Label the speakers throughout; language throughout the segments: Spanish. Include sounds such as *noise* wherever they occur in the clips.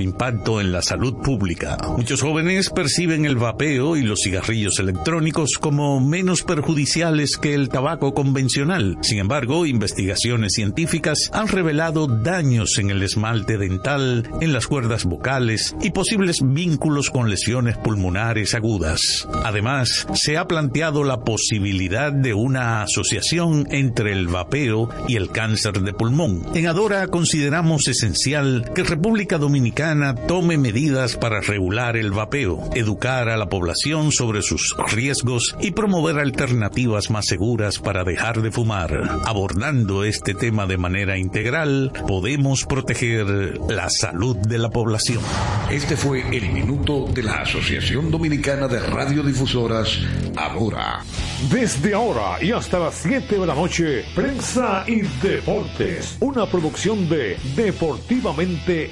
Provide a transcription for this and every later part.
Speaker 1: impacto en la salud pública. Muchos jóvenes perciben el vapeo y los cigarrillos electrónicos como menos perjudiciales que el tabaco convencional. Sin embargo, investigaciones científicas han revelado daños en el esmalte dental, en las cuerdas vocales y posibles vínculos con lesiones pulmonares agudas. Además, se ha planteado la posibilidad de una asociación entre el vapeo y el cáncer de pulmón. En Adora consideramos esencial que República Dominicana tome medidas para regular el vapeo, educar a la población sobre sus riesgos y promover alternativas más seguras para dejar de fumar. Abordando este tema de manera integral, podemos proteger la salud de la población.
Speaker 2: Este fue el minuto de la Asociación Dominicana de Radiodifusoras, Adora.
Speaker 3: Desde ahora y hasta las 7 de la noche, Prensa y Deportes, una producción de Deportivamente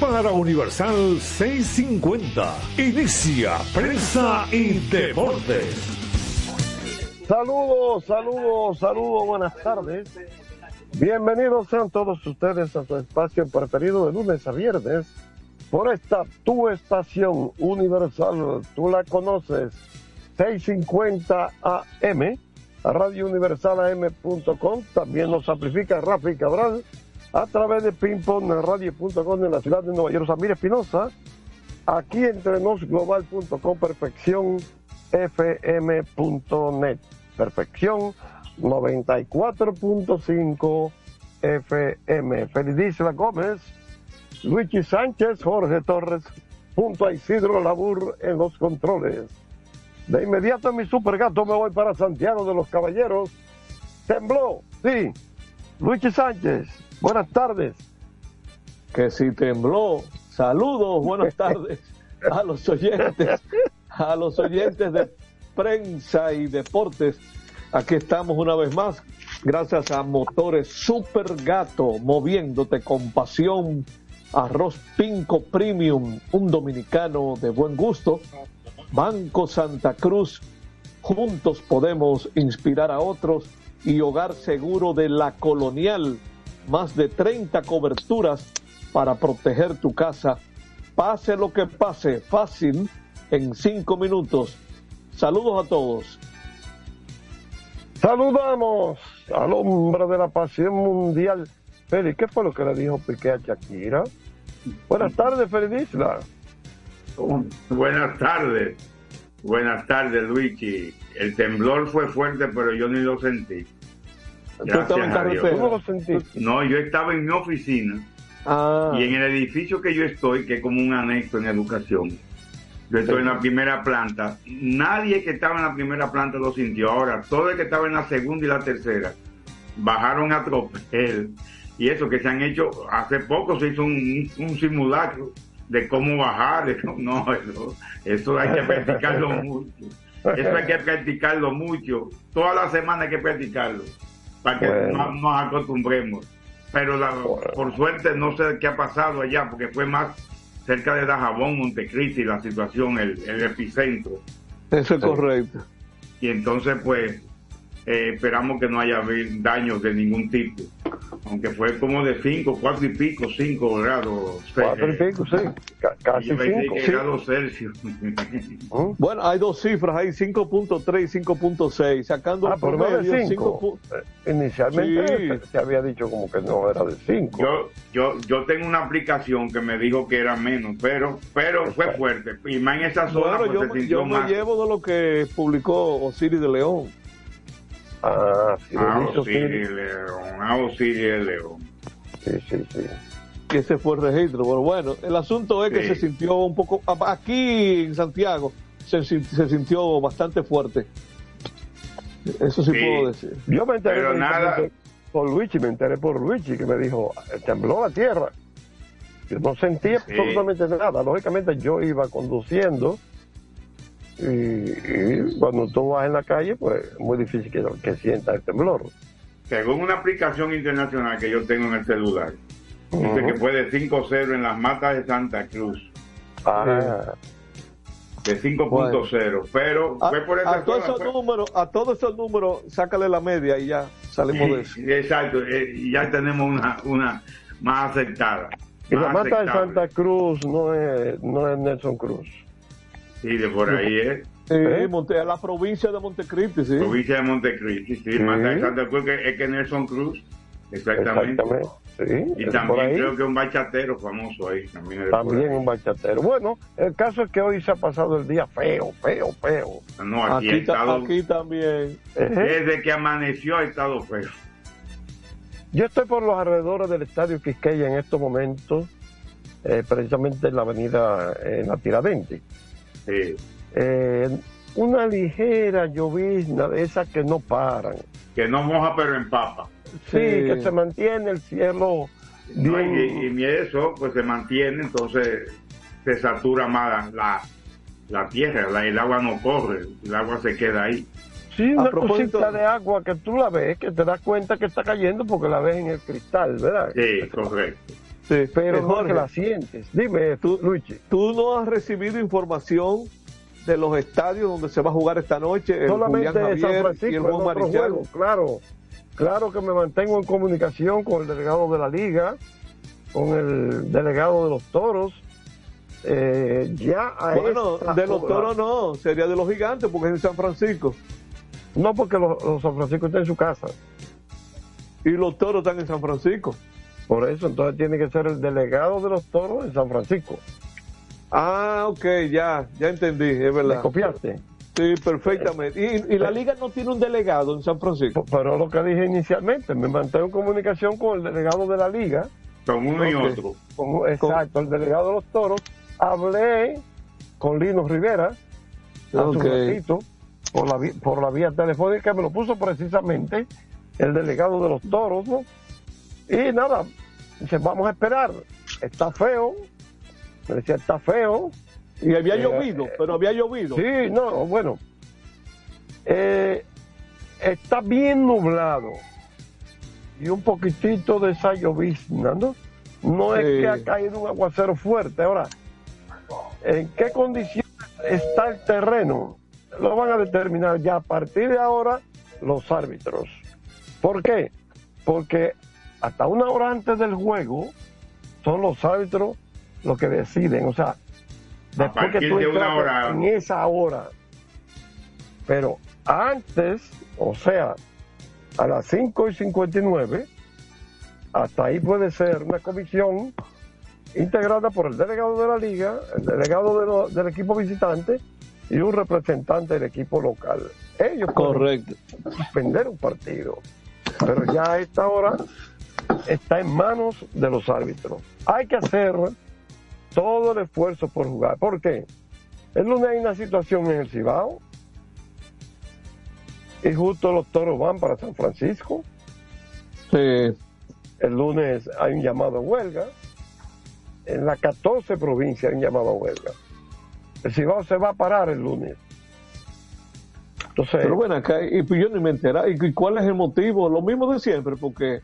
Speaker 3: Para Universal 650. Inicia Prensa y Deportes.
Speaker 4: Saludos, saludos, saludos, buenas tardes. Bienvenidos sean todos ustedes a su espacio preferido de lunes a viernes por esta tu estación universal, tú la conoces, 650 AM, radiouniversalam.com, también nos amplifica Rafi Cabral a través de pingpongradio.com en la ciudad de Nueva York, Samir Espinosa, aquí entre nosglobal.com, perfección fm.net, perfección 94.5 FM. Felidisla Gómez, Luigi Sánchez, Jorge Torres, junto a Isidro Labur en los controles. De inmediato en mi super gato me voy para Santiago de los Caballeros. Tembló, sí. Luigi Sánchez, buenas tardes.
Speaker 5: Que si tembló. Saludos, buenas *laughs* tardes a los oyentes, a los oyentes de prensa y deportes. Aquí estamos una vez más, gracias a Motores Super Gato, moviéndote con pasión. Arroz Pinco Premium, un dominicano de buen gusto. Banco Santa Cruz, juntos podemos inspirar a otros. Y Hogar Seguro de la Colonial, más de 30 coberturas para proteger tu casa. Pase lo que pase, fácil, en cinco minutos. Saludos a todos.
Speaker 4: Saludamos al hombre de la pasión mundial. Feli, ¿qué fue lo que le dijo Piqué a Shakira? Buenas tardes, Felidisla.
Speaker 6: Buenas tardes. Buenas tardes, Luigi. El temblor fue fuerte, pero yo ni lo sentí. Gracias a Dios.
Speaker 4: ¿Cómo lo sentiste?
Speaker 6: No, yo estaba en mi oficina
Speaker 5: Ah,
Speaker 6: y en el edificio que yo estoy, que es como un anexo en educación, yo estoy en la primera planta. Nadie que estaba en la primera planta lo sintió. Ahora, todo el que estaba en la segunda y la tercera bajaron a tropel. Y eso que se han hecho, hace poco se hizo un, un simulacro de cómo bajar. *laughs* no, eso, eso hay que practicarlo *laughs* mucho. Eso hay que practicarlo mucho. Toda la semana hay que practicarlo para que
Speaker 4: Bueno.
Speaker 6: nos acostumbremos. Pero la- por suerte no sé qué ha pasado allá, porque fue más cerca de Dajabón, Montecristi, la situación, el, el epicentro.
Speaker 5: eso es correcto.
Speaker 6: Y entonces, pues, eh, esperamos que no haya habido daños de ningún tipo. Aunque fue como de 5, 4 y pico, 5 grados.
Speaker 4: Cuatro y pico, sí. Ca- casi
Speaker 6: yo pensé
Speaker 4: cinco.
Speaker 6: que grados Celsius.
Speaker 4: ¿Mm? *laughs*
Speaker 5: Bueno, hay dos cifras ahí, 5.3 y 5.6, sacando
Speaker 4: Ah,
Speaker 5: el
Speaker 4: por no de
Speaker 5: promedio,
Speaker 4: 5.
Speaker 5: 5
Speaker 4: Inicialmente
Speaker 5: Sí.
Speaker 4: se, había dicho como que no era de 5.
Speaker 6: yo, yo, yo tengo una aplicación que me dijo que era menos, pero, pero fue fuerte. Y más en esa zona
Speaker 5: Bueno,
Speaker 6: pues,
Speaker 5: yo,
Speaker 6: se sintió
Speaker 5: yo me
Speaker 6: más.
Speaker 5: llevo de lo que publicó Osiris de León.
Speaker 4: Ah, sí,
Speaker 6: Ah. León, ah, León.
Speaker 4: Sí, sí, sí.
Speaker 5: ese fue el registro. Pero bueno, el asunto es que
Speaker 6: Sí.
Speaker 5: se sintió un poco, aquí en Santiago, se, sin- se sintió bastante fuerte. Eso sí,
Speaker 6: Sí.
Speaker 5: puedo decir.
Speaker 4: Yo me enteré
Speaker 6: Pero
Speaker 4: precisamente
Speaker 6: nada.
Speaker 4: por Luigi, me enteré por Luigi que me dijo, tembló la tierra. Yo no sentí
Speaker 6: Sí.
Speaker 4: absolutamente nada. Lógicamente yo iba conduciendo y, y cuando tú vas en la calle, pues es muy difícil que, que sienta el temblor.
Speaker 6: Según una aplicación internacional que yo tengo en el celular, dice que fue de 5.0 en las matas de Santa Cruz,
Speaker 4: Ah,
Speaker 6: de 5.0, pero
Speaker 5: A,
Speaker 6: fue por esa
Speaker 5: a esos
Speaker 6: fue-
Speaker 5: números, a todos esos números, sácale la media y ya salimos de eso.
Speaker 6: Exacto, eh, y ya tenemos una, una más aceptada.
Speaker 4: Y la mata de Santa Cruz no es, no es Nelson Cruz.
Speaker 6: Sí, de por ahí es.
Speaker 5: Sí, ¿Eh? Monte, la provincia de Montecristi, sí.
Speaker 6: Provincia de Montecristi, sí. sí. Cruz que, es que Nelson Cruz. Exactamente. Exactamente. Sí, y también creo que un bachatero famoso ahí. También,
Speaker 4: también un bachatero. Bueno, el caso es que hoy se ha pasado el día feo, feo, feo.
Speaker 6: No, aquí,
Speaker 5: aquí,
Speaker 6: estado,
Speaker 5: aquí también.
Speaker 6: Desde que amaneció ha estado feo.
Speaker 4: Yo estoy por los alrededores del estadio Quisqueya en estos momentos, eh, precisamente en la avenida la Tiradentes.
Speaker 6: Sí.
Speaker 4: Eh, una ligera llovizna de esas que no paran.
Speaker 6: Que no moja pero empapa.
Speaker 4: Sí, que se mantiene el cielo
Speaker 6: bien. y, y, eso pues se mantiene, entonces se satura más la, la tierra, la, el agua no corre, el agua se queda ahí.
Speaker 4: Sí, una cosita de agua que tú la ves, que te das cuenta que está cayendo porque la ves en el cristal, ¿verdad?
Speaker 6: Sí, correcto.
Speaker 4: Sí, pero no que la sientes. Dime, tú, Luigi.
Speaker 5: ¿Tú no has recibido información de los estadios donde se va a jugar esta noche?
Speaker 4: Solamente el San Francisco, y el Juan juego, claro. Claro que me mantengo en comunicación con el delegado de la liga, con el delegado de los toros. Eh, ya a
Speaker 5: bueno, de los toros no, sería de los gigantes porque es en San Francisco.
Speaker 4: No, porque los, los San Francisco están en su casa.
Speaker 5: Y los toros están en San Francisco.
Speaker 4: Por eso, entonces tiene que ser el delegado de los toros en San Francisco.
Speaker 5: Ah, ok, ya, ya entendí, es verdad.
Speaker 4: ¿Me copiaste?
Speaker 5: Sí, perfectamente. ¿Y, y, la liga no tiene un delegado en San Francisco?
Speaker 4: Pero lo que dije inicialmente, me mantengo en comunicación con el delegado de la liga.
Speaker 6: Con uno y otro.
Speaker 4: Con, exacto, el delegado de los toros. Hablé con Lino Rivera hace un ratito por la, por la vía telefónica, me lo puso precisamente el delegado de los toros, ¿no? Y nada, dice, vamos a esperar. Está feo. Me decía, está feo.
Speaker 5: Y había eh, llovido, pero había llovido.
Speaker 4: Sí, no, bueno. Eh, está bien nublado. Y un poquitito de esa llovizna, ¿no? No es que ha caído un aguacero fuerte. Ahora, ¿en qué condiciones está el terreno? Lo van a determinar ya a partir de ahora los árbitros. ¿Por qué? Porque hasta una hora antes del juego son los árbitros los que deciden. O sea, después que tú
Speaker 6: de una hora.
Speaker 4: en esa hora. Pero antes, o sea, a las 5 y 59, hasta ahí puede ser una comisión integrada por el delegado de la liga, el delegado de lo, del equipo visitante y un representante del equipo local. Ellos
Speaker 5: Correcto.
Speaker 4: pueden suspender un partido. Pero ya a esta hora está en manos de los árbitros. Hay que hacer todo el esfuerzo por jugar. ¿Por qué? El lunes hay una situación en el Cibao y justo los toros van para San Francisco.
Speaker 5: Sí.
Speaker 4: El lunes hay un llamado a huelga. En las 14 provincias hay un llamado a huelga. El Cibao se va a parar el lunes.
Speaker 5: Entonces, Pero bueno, acá, y pues yo ni me enteré. ¿Y cuál es el motivo? Lo mismo de siempre, porque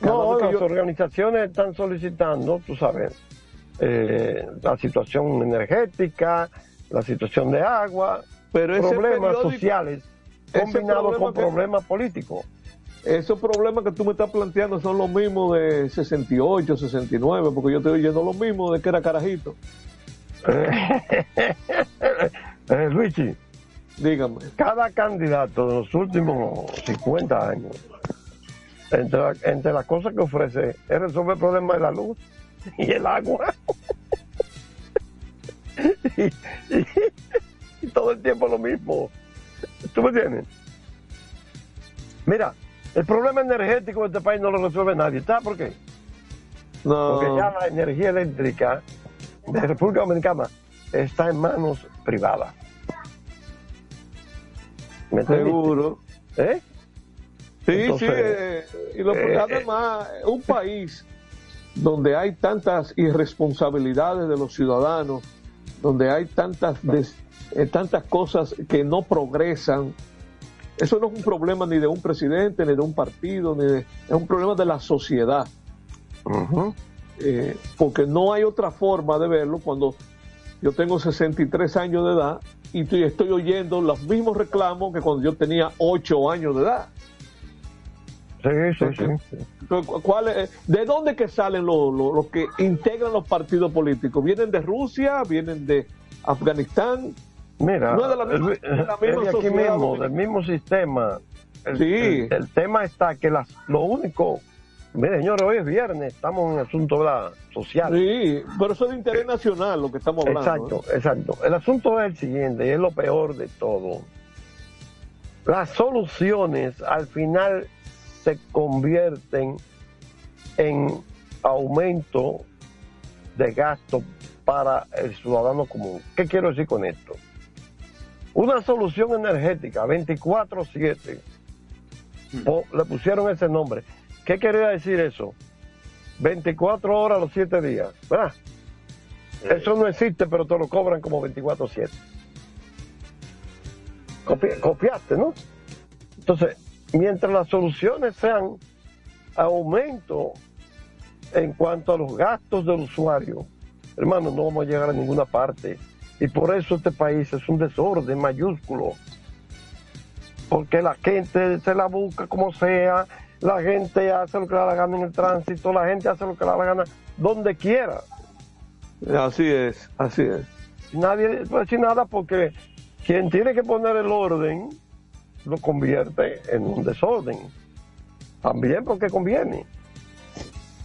Speaker 4: no, las organizaciones están solicitando, tú sabes, eh, la situación energética, la situación de agua, pero problemas sociales combinados con problemas políticos.
Speaker 5: Esos problemas que tú me estás planteando son los mismos de 68, 69, porque yo estoy oyendo lo mismo de que era carajito. *laughs*
Speaker 4: eh, Luigi,
Speaker 5: dígame.
Speaker 4: Cada candidato de los últimos 50 años entre, las cosas que ofrece es resolver el problema de la luz y el agua. *laughs* y, todo el tiempo lo mismo. ¿Tú me entiendes? Mira, el problema energético de este país no lo resuelve nadie. ¿Sabes por qué?
Speaker 5: No.
Speaker 4: Porque ya la energía eléctrica de República Dominicana está en manos privadas.
Speaker 5: ¿Me Seguro.
Speaker 4: ¿Eh?
Speaker 5: Sí, sí, eh, y lo, eh, además, un país donde hay tantas irresponsabilidades de los ciudadanos, donde hay tantas, eh, tantas cosas que no progresan, eso no es un problema ni de un presidente, ni de un partido, ni de, es un problema de la sociedad. porque no hay otra forma de verlo cuando yo tengo 63 años de edad y estoy oyendo los mismos reclamos que cuando yo tenía 8 años de edad.
Speaker 4: Sí, sí, sí.
Speaker 5: ¿Cuál es- ¿De dónde que salen los, los, los que integran los partidos políticos? ¿Vienen de Rusia? ¿Vienen de Afganistán?
Speaker 4: Mira,
Speaker 5: No es de la misma-
Speaker 4: el-
Speaker 5: de la
Speaker 4: es
Speaker 5: misma
Speaker 4: de aquí mismo, del mismo sistema. El,
Speaker 5: Sí.
Speaker 4: el- el tema está que las, lo único, mire señores, hoy es viernes, estamos en asunto ¿verdad? social.
Speaker 5: Sí, pero eso es de interés nacional lo que estamos hablando.
Speaker 4: Exacto, exacto. El asunto es el siguiente, y es lo peor de todo. Las soluciones al final se convierten en aumento de gasto para el ciudadano común. ¿Qué quiero decir con esto? Una solución energética 24/7. Po- Le pusieron ese nombre. ¿Qué quería decir eso? 24 horas los 7 días, ¿verdad? Eso no existe, pero te lo cobran como 24/7. Copi- copiaste, ¿no? Entonces, mientras las soluciones sean aumento en cuanto a los gastos del usuario, hermano, no vamos a llegar a ninguna parte. Y por eso este país es un desorden mayúsculo. Porque la gente se la busca como sea, la gente hace lo que le da la gana en el tránsito, la gente hace lo que le da la gana donde quiera.
Speaker 5: Así es, así es.
Speaker 4: Nadie puede decir nada porque quien tiene que poner el orden lo convierte en un desorden. También porque conviene.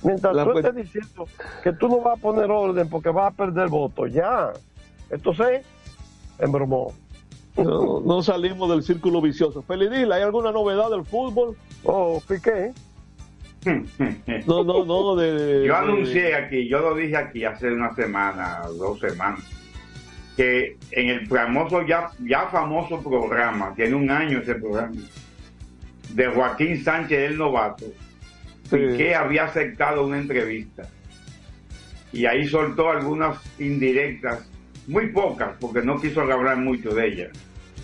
Speaker 4: Mientras
Speaker 5: La
Speaker 4: tú
Speaker 5: cuest-
Speaker 4: estés diciendo que tú no vas a poner orden porque vas a perder votos, ya. Entonces, embromó.
Speaker 5: No, no salimos del círculo vicioso. Felidil, ¿hay alguna novedad del fútbol?
Speaker 4: Oh, Piqué. *laughs*
Speaker 5: No, no, no. De, de-
Speaker 6: Yo anuncié aquí, yo lo dije aquí hace una semana, dos semanas, que en el famoso, ya, ya famoso programa, tiene un año ese programa, de Joaquín Sánchez el Novato,
Speaker 5: Sí.
Speaker 6: Piqué había aceptado una entrevista. Y ahí soltó algunas indirectas, muy pocas, porque no quiso hablar mucho de ella,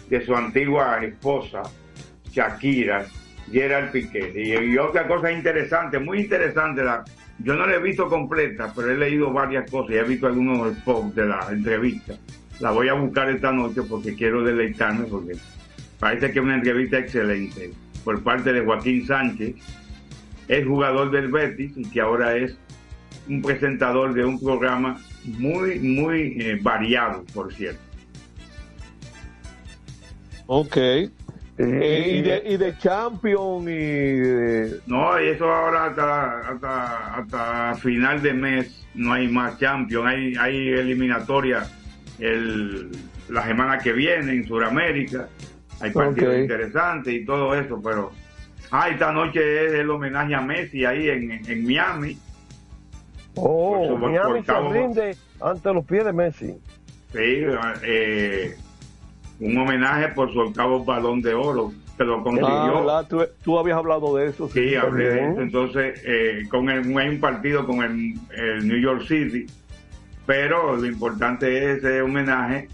Speaker 6: de su antigua esposa, Shakira, Gerald Piqué. Y, y otra cosa interesante, muy interesante, la, yo no la he visto completa, pero he leído varias cosas y he visto algunos spots de la entrevista. La voy a buscar esta noche porque quiero deleitarme, porque parece que es una entrevista excelente por parte de Joaquín Sánchez, es jugador del Betis y que ahora es un presentador de un programa muy, muy eh, variado, por cierto.
Speaker 5: Ok. Eh, y, de, y de Champion y de-
Speaker 6: No, y eso ahora hasta, hasta, hasta final de mes no hay más Champions, hay, hay eliminatoria el, la semana que viene en Sudamérica, hay partidos interesantes y todo eso, pero ah, esta noche es el homenaje a Messi ahí en, en, en Miami,
Speaker 4: Oh,
Speaker 6: su-
Speaker 4: Miami se rinde ante los pies de Messi.
Speaker 6: sí, eh, un homenaje por su octavo balón de oro, que lo
Speaker 5: Ah,
Speaker 6: consiguió.
Speaker 5: ¿verdad? Tú, tú habías hablado de eso.
Speaker 6: Sí, hablé de eso. Entonces, eh, con el, hay un partido con el, el New York City, pero lo importante es ese homenaje,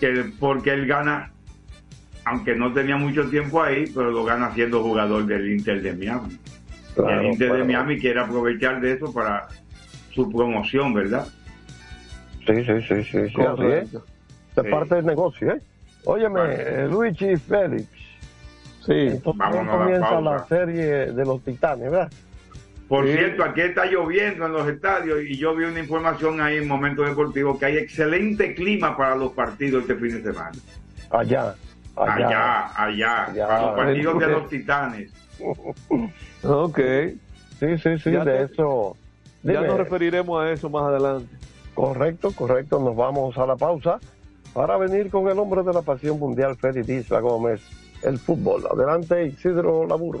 Speaker 6: que porque él gana, aunque no tenía mucho tiempo ahí, pero lo gana siendo jugador del Inter de Miami.
Speaker 4: Claro,
Speaker 6: el Inter de. Miami quiere aprovechar de eso para su promoción, ¿verdad?
Speaker 4: Sí, sí, sí, sí, sí, así es.
Speaker 5: Correcto.
Speaker 4: De
Speaker 6: Sí.
Speaker 4: parte del negocio, ¿eh? Óyeme, eh, Luigi Félix.
Speaker 5: Sí.
Speaker 4: Entonces
Speaker 6: Vámonos a la
Speaker 4: comienza la serie de los titanes, ¿verdad?
Speaker 6: Por
Speaker 5: Sí.
Speaker 6: cierto, aquí está lloviendo en los estadios y yo vi una información ahí en Momento Deportivo que hay excelente clima para los partidos este fin de semana.
Speaker 4: Allá. Allá.
Speaker 6: allá, allá,
Speaker 4: Allá.
Speaker 6: para los partidos de los titanes. *laughs*
Speaker 5: Ok.
Speaker 4: Sí, sí, sí,
Speaker 5: Ya
Speaker 4: de
Speaker 5: te-
Speaker 4: eso.
Speaker 5: Ya nos referiremos a eso más adelante.
Speaker 4: correcto, correcto. Nos vamos a la pausa para venir con el hombre de la pasión mundial, Félix Isla Gómez, el fútbol. Adelante, Isidro Laburo.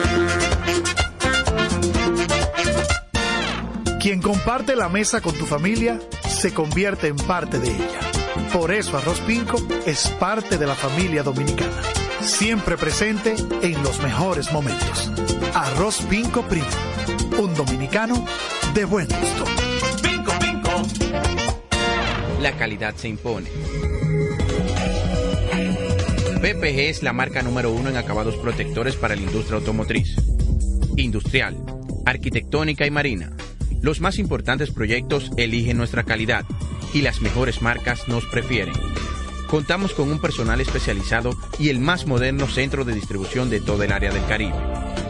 Speaker 7: Quien comparte la mesa con tu familia se convierte en parte de ella. Por eso Arroz Pinco es parte de la familia dominicana. siempre presente en los mejores momentos. Arroz Pinco Primo, un dominicano de buen gusto.
Speaker 8: Pinco Pinco.
Speaker 9: La calidad se impone. PPG es la marca número uno en acabados protectores para la industria automotriz, industrial, arquitectónica y marina. Los más importantes proyectos eligen nuestra calidad y las mejores marcas nos prefieren. Contamos con un personal especializado y el más moderno centro de distribución de todo el área del Caribe.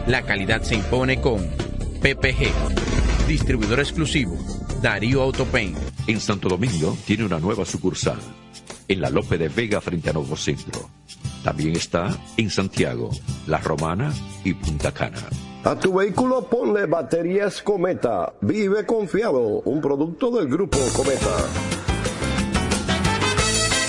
Speaker 9: La calidad se impone con PPG, distribuidor exclusivo, Darío Autopain.
Speaker 10: En Santo Domingo tiene una nueva sucursal, en la Lope de Vega frente a Nuevo Centro. También está en Santiago, La Romana y Punta Cana.
Speaker 4: A tu vehículo ponle baterías Cometa. Vive confiado, un producto del grupo Cometa.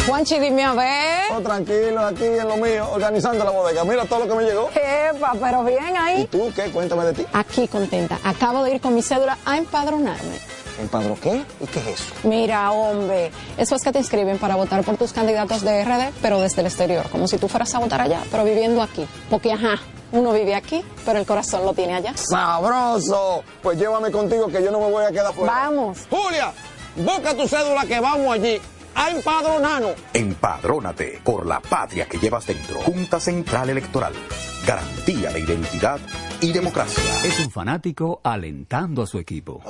Speaker 11: Juanchi, dime a ver.
Speaker 12: Oh, tranquilo, aquí en lo mío, organizando la bodega. Mira todo lo que me llegó.
Speaker 11: Epa, pero bien ahí.
Speaker 12: ¿Y tú qué? Cuéntame de ti.
Speaker 11: Aquí contenta. Acabo de ir con mi cédula a empadronarme.
Speaker 12: ¿Empadro qué? ¿Y qué es eso?
Speaker 11: Mira, hombre, eso es que te inscriben para votar por tus candidatos de RD, pero desde el exterior, como si tú fueras a votar allá, pero viviendo aquí. Porque, ajá, uno vive aquí, pero el corazón lo tiene allá.
Speaker 12: ¡Sabroso! Pues llévame contigo que yo no me voy a quedar fuera.
Speaker 11: Vamos.
Speaker 12: Julia, busca tu cédula que vamos allí a empadronarnos.
Speaker 13: Empadrónate por la patria que llevas dentro. Junta Central Electoral. Garantía de identidad y democracia.
Speaker 14: Es un fanático alentando a su equipo.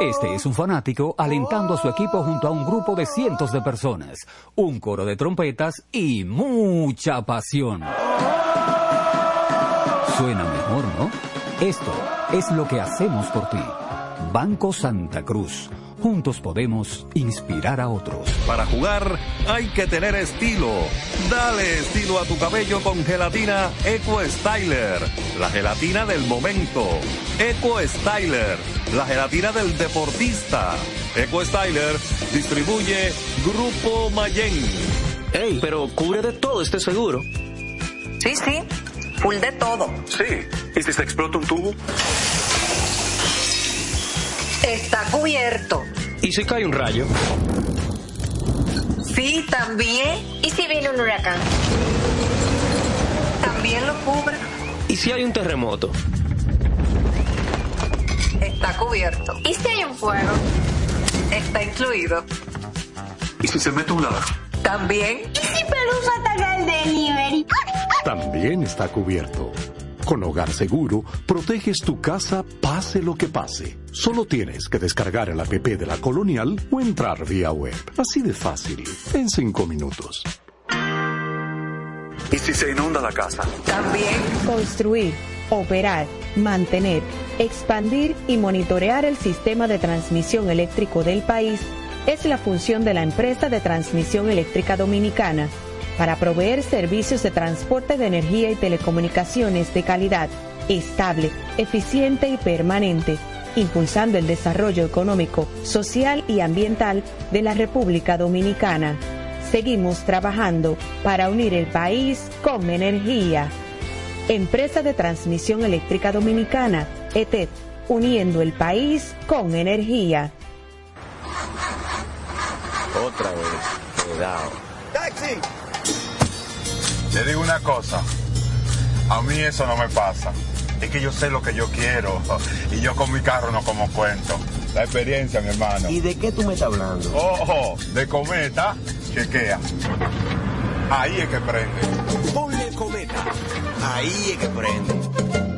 Speaker 14: Este es un fanático alentando a su equipo junto a un grupo de cientos de personas, un coro de trompetas y mucha pasión. Suena mejor, ¿no? Esto es lo que hacemos por ti. Banco Santa Cruz. Juntos podemos inspirar a otros.
Speaker 15: Para jugar hay que tener estilo. Dale estilo a tu cabello con gelatina Eco Styler, la gelatina del momento. Eco Styler, la gelatina del deportista. Eco Styler distribuye Grupo Mayen.
Speaker 16: Ey, pero cubre de todo este seguro.
Speaker 17: Sí, sí, full de todo.
Speaker 16: Sí, ¿y si se explota un tubo?
Speaker 17: Está cubierto.
Speaker 16: ¿Y si cae un rayo?
Speaker 17: Sí, también.
Speaker 18: ¿Y si viene un huracán?
Speaker 17: También lo cubre.
Speaker 16: ¿Y si hay un terremoto?
Speaker 17: Está cubierto.
Speaker 18: ¿Y si hay un fuego?
Speaker 17: Está incluido.
Speaker 16: ¿Y si se mete un ladrón?
Speaker 17: También.
Speaker 18: ¿Y si Pelusa ataca el delivery?
Speaker 19: También está cubierto. Con Hogar Seguro, proteges tu casa pase lo que pase. Solo tienes que descargar el app de la Colonial o entrar vía web. Así de fácil, en cinco minutos.
Speaker 16: ¿Y si se inunda la casa?
Speaker 17: También.
Speaker 20: Construir, operar, mantener, expandir y monitorear el sistema de transmisión eléctrico del país es la función de la empresa de transmisión eléctrica dominicana para proveer servicios de transporte de energía y telecomunicaciones de calidad, estable, eficiente y permanente, impulsando el desarrollo económico, social y ambiental de la República Dominicana. Seguimos trabajando para unir el país con energía. Empresa de Transmisión Eléctrica Dominicana, ETED, uniendo el país con energía.
Speaker 21: Otra vez, cuidado.
Speaker 12: ¡Taxi!
Speaker 22: Te digo una cosa, a mí eso no me pasa. Es que yo sé lo que yo quiero *laughs* y yo con mi carro no como cuento. La experiencia, mi hermano.
Speaker 21: ¿Y de qué tú me estás hablando?
Speaker 22: Ojo, de cometa, chequea. Ahí es que prende.
Speaker 21: Ponle cometa. Ahí es que prende.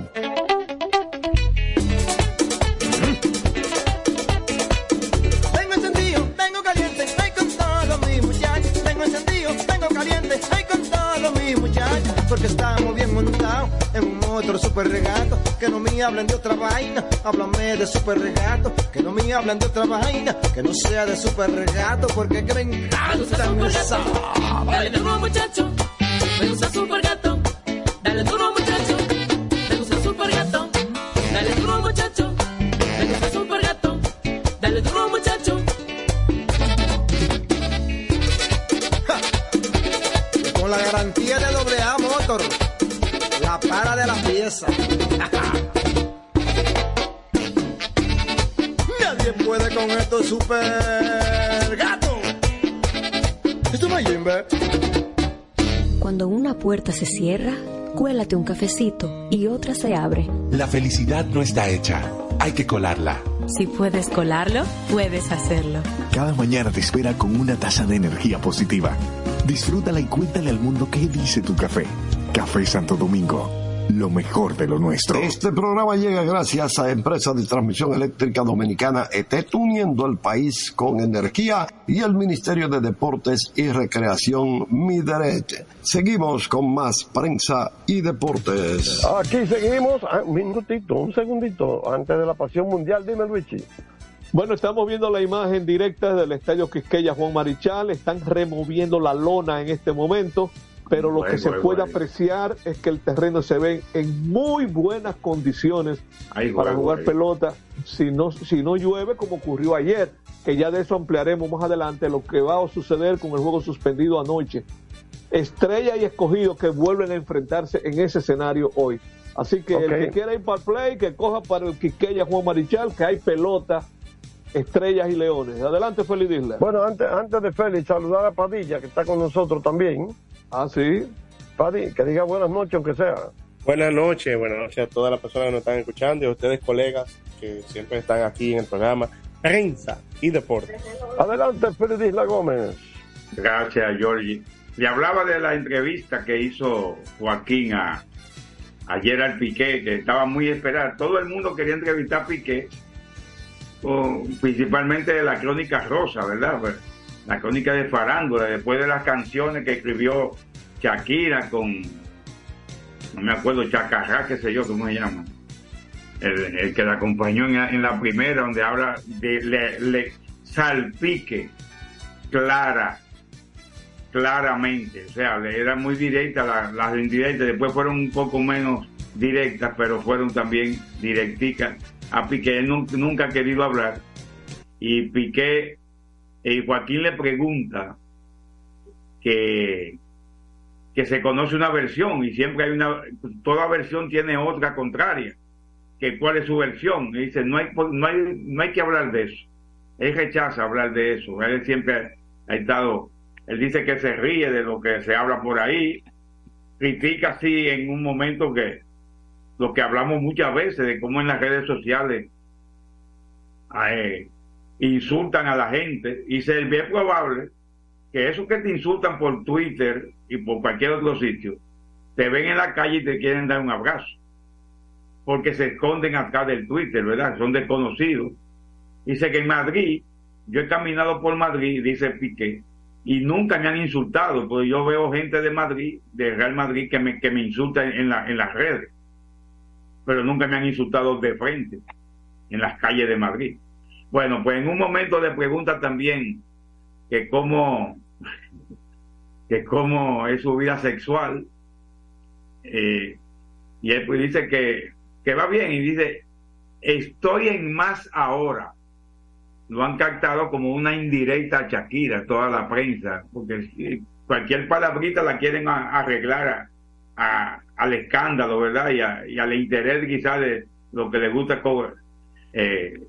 Speaker 23: Todos mis muchachos. Porque estamos bien montados en un motor super regato. Que no me hablen de otra vaina, háblame de super regato. Que no me hablen de otra vaina, que no sea de super regato. Porque que me encanta esa.
Speaker 8: Dale duro muchacho, me gusta super gato. Dale duro muchacho, *laughs*
Speaker 23: Nadie puede con estos super gatos. Esto es Mayimbe.
Speaker 24: Cuando una puerta se cierra, cuélate un cafecito y otra se abre.
Speaker 25: La felicidad no está hecha, hay que colarla.
Speaker 24: Si puedes colarlo, puedes hacerlo.
Speaker 26: Cada mañana te espera con una taza de energía positiva. Disfrútala y cuéntale al mundo qué dice tu café. Café Santo Domingo, lo mejor de lo nuestro.
Speaker 4: Este programa llega gracias a Empresa de Transmisión Eléctrica Dominicana ET, uniendo al país con energía y el Ministerio de Deportes y Recreación Mideret. Seguimos con más prensa y deportes. Aquí seguimos. Ah, un minutito, un segundito, antes de la pasión mundial. Dime, Luigi.
Speaker 5: Bueno, estamos viendo la imagen directa del Estadio Quisqueya Juan Marichal. Están removiendo la lona en este momento, pero lo
Speaker 6: Bueno,
Speaker 5: que se
Speaker 6: bueno,
Speaker 5: puede
Speaker 6: bueno.
Speaker 5: apreciar es que el terreno se ve en muy buenas condiciones para jugar pelota. Si no, si no llueve, como ocurrió ayer, que ya de eso ampliaremos más adelante lo que va a suceder con el juego suspendido anoche. Estrella y escogido que vuelven a enfrentarse en ese escenario hoy. Así que el que quiera ir para el play, que coja para el Quisqueya Juan Marichal, que hay pelota, estrellas y leones. Adelante, Feliz Isla.
Speaker 4: Bueno, antes, antes de Félix, saludar a Padilla, que está con nosotros también.
Speaker 5: Ah, sí.
Speaker 4: Padilla, que diga buenas noches, aunque sea.
Speaker 27: Buenas noches, buenas noches a todas las personas que nos están escuchando y a ustedes colegas que siempre están aquí en el programa Prensa y Deporte.
Speaker 4: Adelante, Félix Isla Gómez.
Speaker 6: Gracias, Georgie. Le hablaba de la entrevista que hizo Joaquín a, ayer al Piqué, que estaba muy esperada. Todo el mundo quería entrevistar a Piqué, principalmente de la crónica rosa, ¿verdad? Pues, La crónica de farándula, después de las canciones que escribió Shakira con, no me acuerdo, Chacarrá, qué sé yo, ¿cómo se llama? El, que la acompañó en la, en la primera, donde habla de le, salpique clara claramente, o sea, era muy directa la- las indirectas, después fueron un poco menos directas, pero fueron también directicas. A Piqué él nun- nunca ha querido hablar. Y Piqué, y Joaquín le pregunta que, que se conoce una versión y siempre hay una, toda versión tiene otra contraria, que cuál es su versión, y dice, no hay, no hay, no hay que hablar de eso. Él rechaza hablar de eso, él siempre ha estado él dice que se ríe de lo que se habla por ahí, critica así en un momento que lo que hablamos muchas veces de cómo en las redes sociales eh, insultan a la gente y se bien probable que esos que te insultan por Twitter y por cualquier otro sitio te ven en la calle y te quieren dar un abrazo porque se esconden atrás del Twitter, ¿verdad? Son desconocidos. Dice que en Madrid, yo he caminado por Madrid, dice Piqué, y nunca me han insultado, porque yo veo gente de Madrid, de Real Madrid, que me, que me insulta en la, en las redes, pero nunca me han insultado de frente, en las calles de Madrid. Bueno, pues en un momento de pregunta también, que cómo, que cómo es su vida sexual, eh, y él pues dice que, que va bien, y dice, estoy en más ahora lo han captado como una indirecta a Shakira, toda la prensa, porque cualquier palabrita la quieren arreglar a- al escándalo, ¿verdad? Y, a- y al interés quizás de lo que le gusta eh,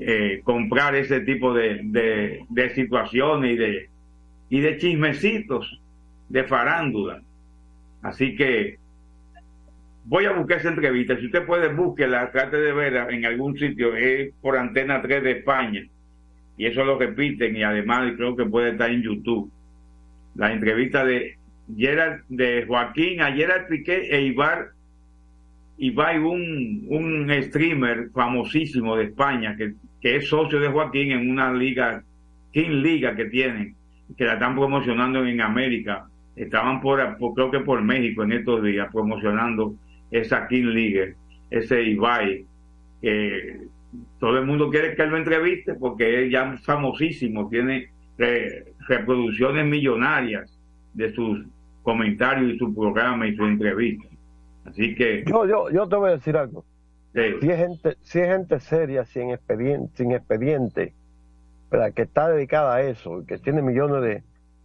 Speaker 6: eh, comprar ese tipo de, de, de situaciones y de, y de chismecitos de farándula. Así que voy a buscar esa entrevista. Si usted puede, búsquela, trate de verla en algún sitio. Es por Antena 3 de España. Y eso lo repiten y además creo que puede estar en YouTube. La entrevista de Gerard, de Joaquín a Gerard Piqué e Ibar, Ibai, un, un streamer famosísimo de España que, que es socio de Joaquín en una liga, King Liga que tienen, que la están promocionando en América. Estaban por, por- creo que por México en estos días promocionando esa King League, ese Ibai, que todo el mundo quiere que él lo entreviste porque es ya famosísimo, tiene re- reproducciones millonarias de sus comentarios y su programa y su entrevista. Así que
Speaker 4: Yo, yo, yo te voy a decir algo.
Speaker 6: Sí.
Speaker 4: Si es gente, si es gente seria, sin expediente, sin expediente, ¿verdad? que está dedicada a eso, y que tiene millones de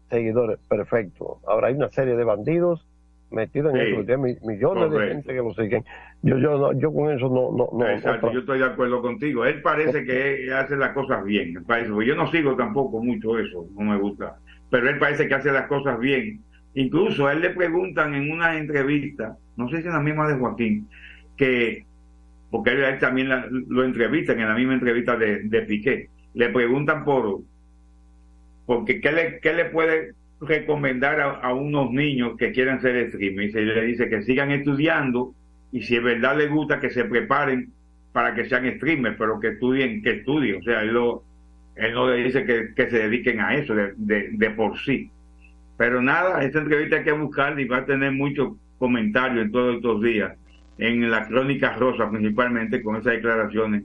Speaker 4: seguidores, perfecto. Ahora hay una serie de bandidos metidos en
Speaker 6: Sí.
Speaker 4: eso, que tiene mi- millones de gente que lo siguen. Yo, yo, no- yo con eso no, no, no.
Speaker 6: Exacto,
Speaker 4: no
Speaker 6: yo estoy de acuerdo contigo. Él parece que hace las cosas bien. parece- yo no sigo tampoco mucho eso, no me gusta. Pero él parece que hace las cosas bien Incluso a él le preguntan en una entrevista, no sé si en la misma de Joaquín, que, porque él, él también la- lo entrevistan en la misma entrevista de, Piqué, le preguntan por, porque ¿qué le, qué le puede recomendar a, unos niños que quieran ser streamers? Y le dice que sigan estudiando y si en verdad les gusta que se preparen para que sean streamers, pero que estudien, que estudien. O sea, él, lo- él no le dice que, que se dediquen a eso de, de, de por sí. Pero nada, esta entrevista hay que buscarla y va a tener muchos comentarios en todos estos días, en la crónica rosa principalmente con esas declaraciones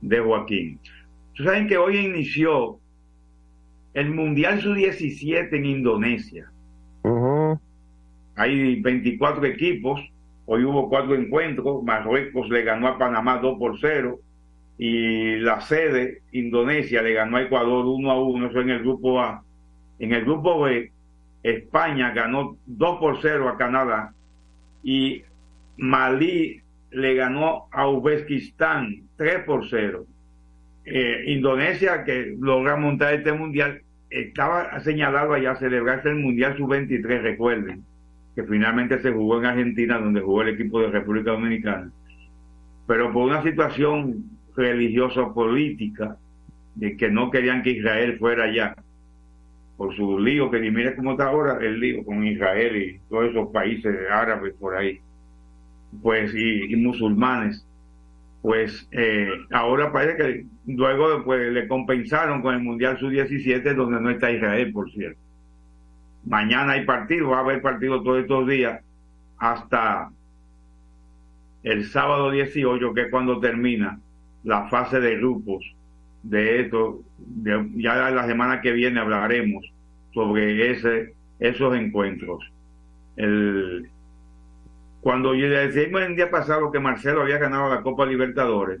Speaker 6: de Joaquín. Ustedes saben que hoy inició el Mundial Sub-17 en Indonesia. Hay 24 equipos, hoy hubo cuatro encuentros, Marruecos le ganó a Panamá 2 por 0 y la sede, Indonesia, le ganó a Ecuador 1 a 1, eso en el grupo A. En el grupo B, España ganó 2 por 0 a Canadá y Malí le ganó a Uzbekistán 3 por 0. Eh, Indonesia, que logra montar este mundial, estaba señalado allá a celebrarse el mundial sub-23, recuerden, que finalmente se jugó en Argentina, donde jugó el equipo de República Dominicana. Pero por una situación religiosa política, de que no querían que Israel fuera allá, por su lío, que mira cómo está ahora el lío con Israel y todos esos países árabes por ahí, pues, y, musulmanes, pues eh, ahora parece que luego pues, le compensaron con el Mundial Sub-17, donde no está Israel, por cierto. Mañana hay partido, va a haber partido todos estos días hasta el sábado 18, que es cuando termina la fase de grupos de esto. De- ya la semana que viene hablaremos sobre ese, esos encuentros. El, cuando yo le decimos el día pasado que Marcelo había ganado la Copa Libertadores,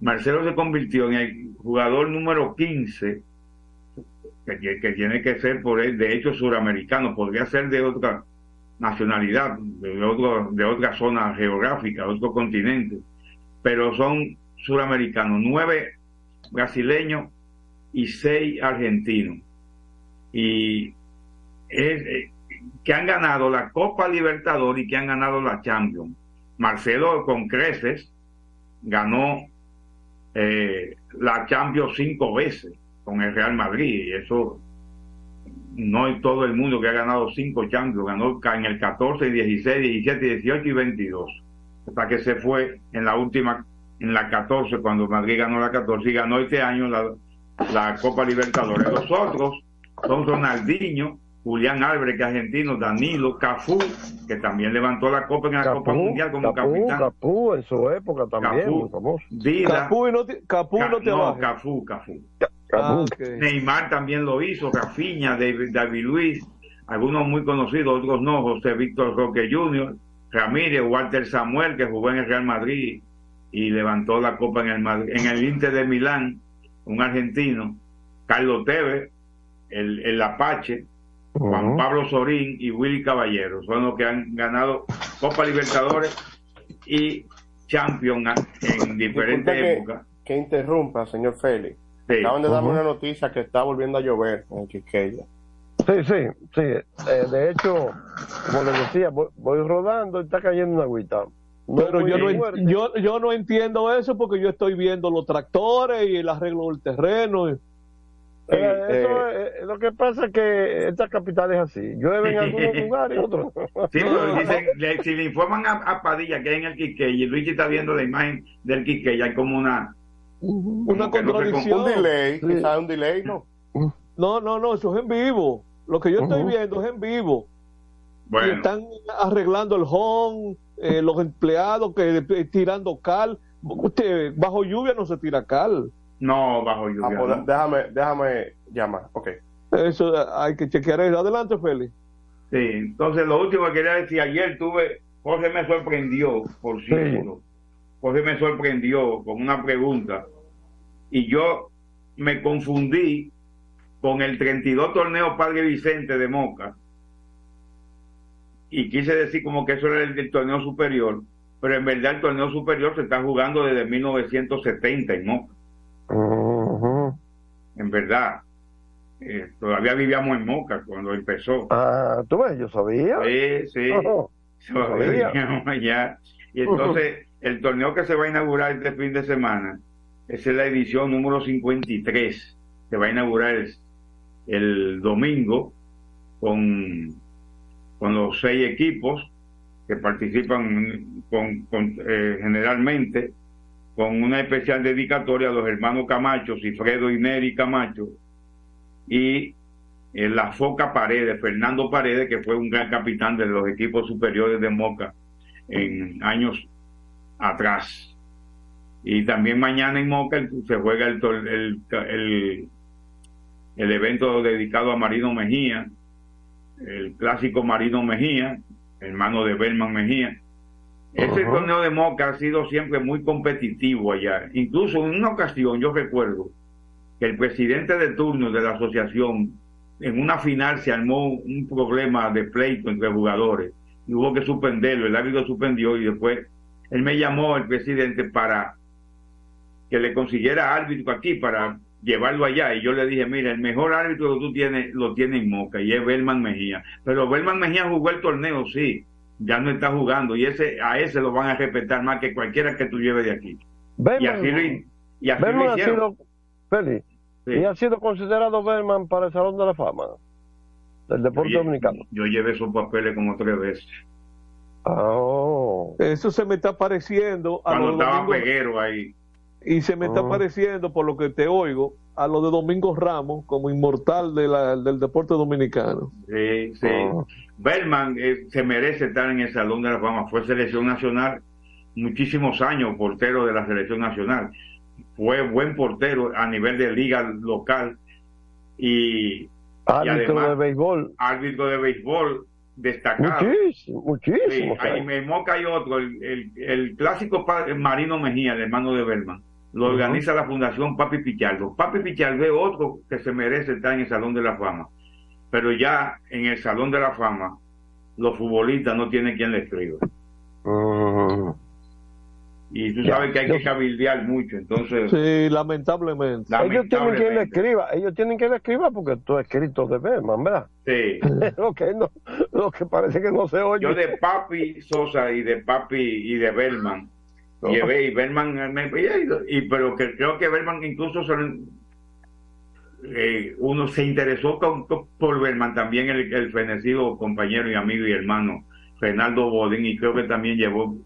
Speaker 6: Marcelo se convirtió en el jugador número 15 que, que- tiene que ser por él, de hecho suramericano, podría ser de otra nacionalidad, de, otro, de otra zona geográfica, otro continente, pero son suramericanos, nueve brasileños y seis argentinos. Y es, eh, que han ganado la Copa Libertadores y que han ganado la Champions. Marcelo con creces ganó eh, la Champions cinco veces con el Real Madrid y eso no es todo el mundo que ha ganado cinco Champions, ganó en el 14, 16, 17, 18 y 22, hasta que se fue en la última, en la 14, cuando Madrid ganó la 14 y ganó este año la, la Copa Libertadores. Los otros son Ronaldinho, Julián Álvarez, que es argentino, Danilo, Cafú, que también levantó la Copa en la Copa Mundial como
Speaker 4: Capú,
Speaker 6: capitán.
Speaker 4: Capú en su época también,
Speaker 6: Cafú,
Speaker 4: muy famoso.
Speaker 6: Dida,
Speaker 5: Capú y no te, Capú
Speaker 6: Ca-
Speaker 5: no te
Speaker 6: no. Cafú, Cafú.
Speaker 5: Ah.
Speaker 6: Neymar también lo hizo, Rafinha, David, David Luis, algunos muy conocidos, otros no, José Víctor Roque Jr., Ramírez, Walter Samuel, que jugó en el Real Madrid y levantó la copa en el, Madrid- en el Inter de Milán, un argentino, Carlos Tevez, el, el Apache, Juan Pablo Sorín y Willy Caballero, son los que han ganado Copa Libertadores y Champions en diferentes
Speaker 27: que-
Speaker 6: épocas.
Speaker 27: Que interrumpa, señor Félix.
Speaker 6: Sí.
Speaker 27: Acaban de darme una noticia que está volviendo a llover en Quiqueya.
Speaker 4: Sí, sí, sí. Eh, de hecho, como les decía, voy, voy rodando y está cayendo una agüita. No
Speaker 5: Pero yo no, yo, yo no entiendo eso porque yo estoy viendo los tractores y el arreglo del terreno. y-
Speaker 4: Eh, eso es- lo que pasa es que esta capital es así. Llueve en algunos *laughs* lugares, otros.
Speaker 6: Sí, *laughs* pero dicen, le- si le informan a, a Padilla que hay en el Quiqueya y Luigi está viendo la imagen del Quiqueya, hay como una...
Speaker 5: Una
Speaker 6: como no se
Speaker 5: contradicción.
Speaker 27: Un delay, quizás un delay, ¿no?
Speaker 5: No, no, no, eso es en vivo. Lo que yo estoy viendo es en vivo.
Speaker 6: Bueno.
Speaker 5: Y están arreglando el home, eh, los empleados que eh, tirando cal. Usted, bajo lluvia no se tira cal.
Speaker 6: No, bajo lluvia.
Speaker 27: Ah, pues,
Speaker 6: no.
Speaker 27: déjame, déjame llamar. Ok.
Speaker 5: Eso eh, hay que chequear eso. Adelante, Félix.
Speaker 6: Sí, entonces lo último que quería decir, ayer tuve, Jorge me sorprendió, por cierto, Jorge me sorprendió con una pregunta y yo me confundí con el 32 torneo Padre Vicente de Moca y quise decir como que eso era el, torneo superior, pero en verdad el torneo superior se está jugando desde 1970 en Moca, en verdad. eh, todavía vivíamos en Moca cuando empezó.
Speaker 4: Ah, tú ves, yo sabía.
Speaker 6: Sí, sí. *laughs*
Speaker 4: Oh, sabía.
Speaker 6: vivíamos allá. Y entonces, el torneo que se va a inaugurar este fin de semana, esa es la edición número 53. Se va a inaugurar el, el domingo con, con los seis equipos que participan eh, generalmente con una especial dedicatoria a los hermanos Camacho, Cifredo y Neri Camacho, y eh, la Foca Paredes, Fernando Paredes, que fue un gran capitán de los equipos superiores de Moca en años atrás. Y también mañana en Moca se juega el, el, el evento dedicado a Marino Mejía, el clásico Marino Mejía, hermano de Belman Mejía. Ese torneo de Moca ha sido siempre muy competitivo allá. Incluso en una ocasión yo recuerdo que el presidente de turno de la asociación en una final se armó un problema de pleito entre jugadores y hubo que suspenderlo, el árbitro suspendió y después él me llamó el presidente para que le consiguiera árbitro aquí para llevarlo allá y yo le dije, mira, el mejor árbitro que tú tienes lo tiene en Moca y es Belman Mejía, pero Belman Mejía jugó el torneo, sí, ya no está jugando y ese a ese lo van a respetar más que cualquiera que tú lleves de aquí. y así lo, y así lo
Speaker 4: ha
Speaker 6: hicieron.
Speaker 4: sido, Feli,
Speaker 6: Sí.
Speaker 4: y ha sido considerado Berman para el Salón de la Fama del deporte
Speaker 6: Yo lle-
Speaker 4: dominicano.
Speaker 6: Yo llevé esos papeles como tres veces.
Speaker 4: Oh.
Speaker 5: Eso se me está pareciendo a
Speaker 6: Cuando
Speaker 5: los
Speaker 6: estaba
Speaker 5: domingos-
Speaker 6: Peguero ahí.
Speaker 5: Y se me está
Speaker 6: Oh.
Speaker 5: pareciendo, por lo que te oigo, a lo de Domingo Ramos como inmortal de la- del deporte dominicano.
Speaker 6: Sí, sí.
Speaker 4: Oh.
Speaker 6: Berman eh, se merece estar en el Salón de la Fama. Fue selección nacional muchísimos años, portero de la selección nacional. Fue buen portero a nivel de liga local y, y
Speaker 4: Árbitro
Speaker 6: además
Speaker 4: de béisbol.
Speaker 6: árbitro de béisbol destacado.
Speaker 4: Muchísimo, muchísimo.
Speaker 6: Sí, ahí en Moca hay otro, el, el, el clásico Marino Mejía, el hermano de Berman. Lo organiza la Fundación Papi Pichardo. Papi Pichardo es otro que se merece estar en el Salón de la Fama. Pero ya en el Salón de la Fama, los futbolistas no tienen quien le escriba. Y tú
Speaker 4: Ya,
Speaker 6: sabes que hay
Speaker 4: yo-
Speaker 6: que cabildear mucho, entonces...
Speaker 5: Sí, lamentablemente.
Speaker 4: Ellos tienen quien le escriba, ellos tienen quien le escriba porque tú has escrito de Berman, ¿verdad?
Speaker 6: Sí. *laughs*
Speaker 4: lo, que no, lo que parece que no se oye.
Speaker 6: Yo de Papi Sosa y de Papi y de Berman
Speaker 4: No.
Speaker 6: llevé y Berman me- y, pero que creo que Berman incluso eh, uno se interesó con- por Berman también el, el fenecido compañero y amigo y hermano Renaldo Bodin y creo que también llevó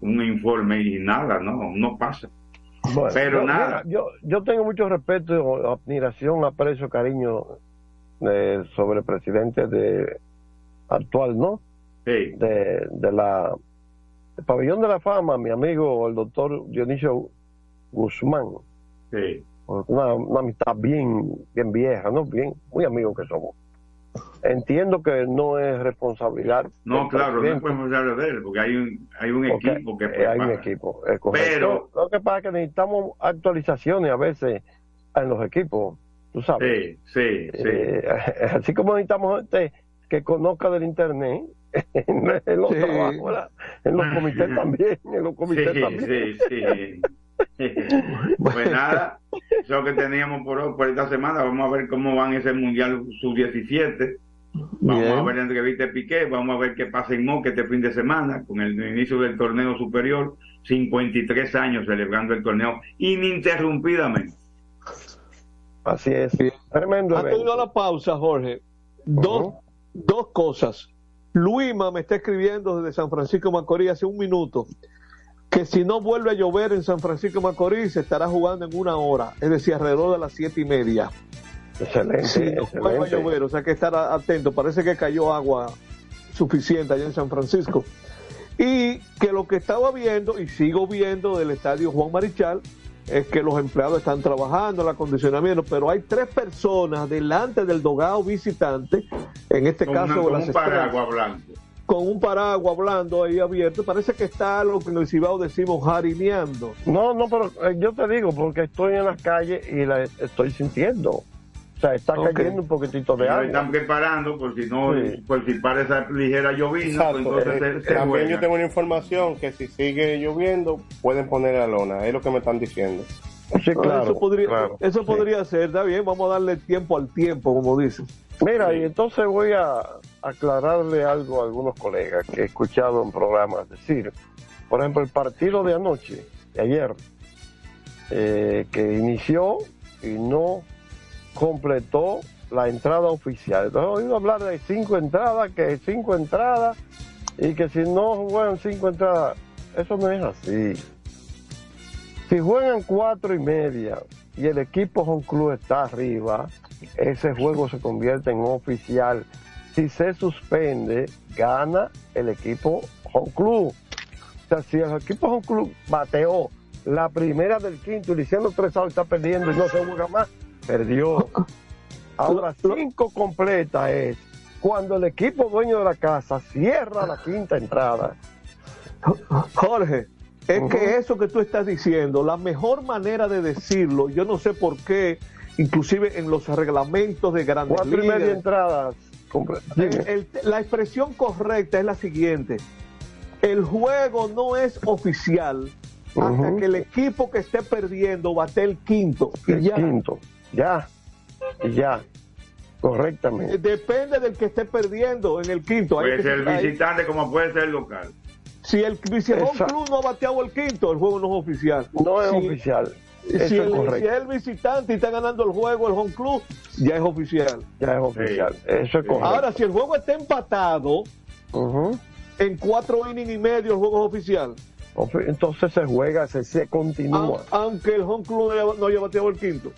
Speaker 6: un informe y nada, no, no pasa.
Speaker 4: Bueno,
Speaker 6: pero
Speaker 4: yo,
Speaker 6: nada.
Speaker 4: mira, yo, yo tengo mucho respeto, admiración, aprecio, cariño eh, sobre el presidente de actual, ¿no?
Speaker 6: Sí.
Speaker 4: De, de la del pabellón de la fama, mi amigo el doctor Dionisio Guzmán.
Speaker 6: Sí.
Speaker 4: Una, una amistad bien, bien vieja, ¿no? Bien, muy amigos que somos. Entiendo que no es responsabilidad.
Speaker 6: No, claro, no podemos hablar de él, porque hay un, hay un
Speaker 4: porque,
Speaker 6: equipo que
Speaker 4: eh, hay un
Speaker 6: prepara.
Speaker 4: equipo, es.
Speaker 6: Pero-
Speaker 4: lo que pasa es que necesitamos actualizaciones a veces en los equipos, tú sabes.
Speaker 6: Sí, sí, sí.
Speaker 4: Eh, *laughs* así como necesitamos gente que conozca del internet *laughs* en, en los
Speaker 5: Sí.
Speaker 4: trabajos, ¿verdad? en los comités también, en los comités
Speaker 6: Sí,
Speaker 4: también.
Speaker 6: sí, sí. pues nada, eso que teníamos por, hoy, por esta semana. Vamos a ver cómo van ese Mundial Sub-17. Vamos
Speaker 5: Bien.
Speaker 6: a ver la entrevista de Piqué, vamos a ver qué pasa en Moque este fin de semana con el inicio del torneo superior. 53 años celebrando el torneo ininterrumpidamente.
Speaker 4: Así es. Tremendo
Speaker 5: Antes de ir a
Speaker 4: evento.
Speaker 5: la pausa, Jorge, dos, dos cosas. Luima me está escribiendo desde San Francisco de Macorís hace un minuto que si no vuelve a llover en San Francisco de Macorís se estará jugando en una hora, es decir, alrededor de las siete y media.
Speaker 4: Excelente,
Speaker 5: Si no vuelve a llover, o sea que estar atento. Parece que cayó agua suficiente allá en San Francisco. Y que lo que estaba viendo y sigo viendo del estadio Juan Marichal es que los empleados están trabajando, el acondicionamiento, pero hay tres personas delante del dogado visitante, en este
Speaker 6: Con,
Speaker 5: caso
Speaker 6: una- con
Speaker 5: las
Speaker 6: un
Speaker 5: estrellas,
Speaker 6: paraguas blanco.
Speaker 5: con un paraguas hablando ahí abierto. Parece que está lo que en el Cibao decimos jarineando.
Speaker 4: No, no, pero eh, yo te digo, porque estoy en las calles y la estoy sintiendo. O sea, está cayendo un poquitito de agua.
Speaker 6: están preparando por si no,
Speaker 4: Sí.
Speaker 6: por si para esa ligera llovizna, pues entonces
Speaker 27: Eh,
Speaker 6: se, se
Speaker 27: También
Speaker 6: juega.
Speaker 27: yo tengo una información que si sigue lloviendo pueden poner la lona, es lo que me están diciendo.
Speaker 4: Sí, claro,
Speaker 5: eso podría,
Speaker 4: claro,
Speaker 5: eso
Speaker 4: sí.
Speaker 5: podría ser, está bien, vamos a darle tiempo al tiempo, como dicen.
Speaker 4: Mira, y entonces voy a aclararle algo a algunos colegas que he escuchado en programas decir. Por ejemplo, el partido de anoche, de ayer, eh, que inició y no completó la entrada oficial. Entonces he oído hablar de cinco entradas, que cinco entradas, y que si no juegan cinco entradas, eso no es así. Si juegan cuatro y media y el equipo Home Club está arriba, ese juego se convierte en oficial. Si se suspende, gana el equipo Home Club. O sea, si el equipo Home Club bateó la primera del quinto y le hicieron tres outs, está perdiendo y no se juega más, perdió. Ahora, cinco completa es cuando el equipo dueño de la casa cierra la quinta entrada.
Speaker 5: Jorge, es que eso que tú estás diciendo, la mejor manera de decirlo, yo no sé por qué, inclusive en los reglamentos de grandes
Speaker 4: Cuatro y
Speaker 5: ligas,
Speaker 4: media entradas.
Speaker 5: El- el- la expresión correcta es la siguiente. El juego no es oficial hasta que el equipo que esté perdiendo bate el quinto. Y
Speaker 4: El
Speaker 5: ya.
Speaker 4: quinto. Ya. Y ya. Correctamente.
Speaker 5: Depende del que esté perdiendo en el quinto.
Speaker 6: Puede ser
Speaker 5: se-
Speaker 6: el
Speaker 5: ahí-
Speaker 6: visitante como puede ser el local.
Speaker 5: Si el
Speaker 4: Exacto.
Speaker 5: club no ha bateado el quinto, el juego no es oficial.
Speaker 4: No es
Speaker 5: Si-
Speaker 4: oficial.
Speaker 5: Si,
Speaker 4: Eso es
Speaker 5: el, si es el visitante y está ganando el juego, el home club, ya es oficial.
Speaker 4: Ya es oficial. Eso es correcto.
Speaker 5: Ahora, si el juego está empatado, en cuatro innings y medio el juego es oficial.
Speaker 4: Ofi- Entonces se juega, se, se continúa.
Speaker 5: Au- Aunque el home club no haya, no haya bateado el quinto.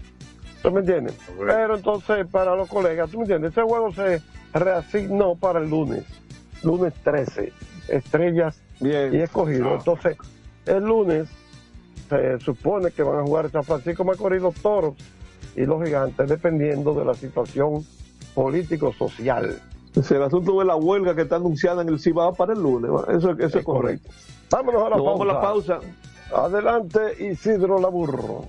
Speaker 4: ¿Tú me entiendes? Pero entonces, para los colegas, ¿tú me entiendes? Ese juego se reasignó para el lunes. Lunes 13. Estrellas
Speaker 5: Bien.
Speaker 4: y escogido. Entonces, el lunes se supone que van a jugar San Francisco Macorís, los toros y los gigantes, dependiendo de la situación político-social.
Speaker 5: El asunto de la huelga que está anunciada en el Cibao para el lunes. Eso, eso es correcto.
Speaker 4: Vámonos a la pausa.
Speaker 5: vamos a la pausa.
Speaker 4: Adelante, Isidro Laburro.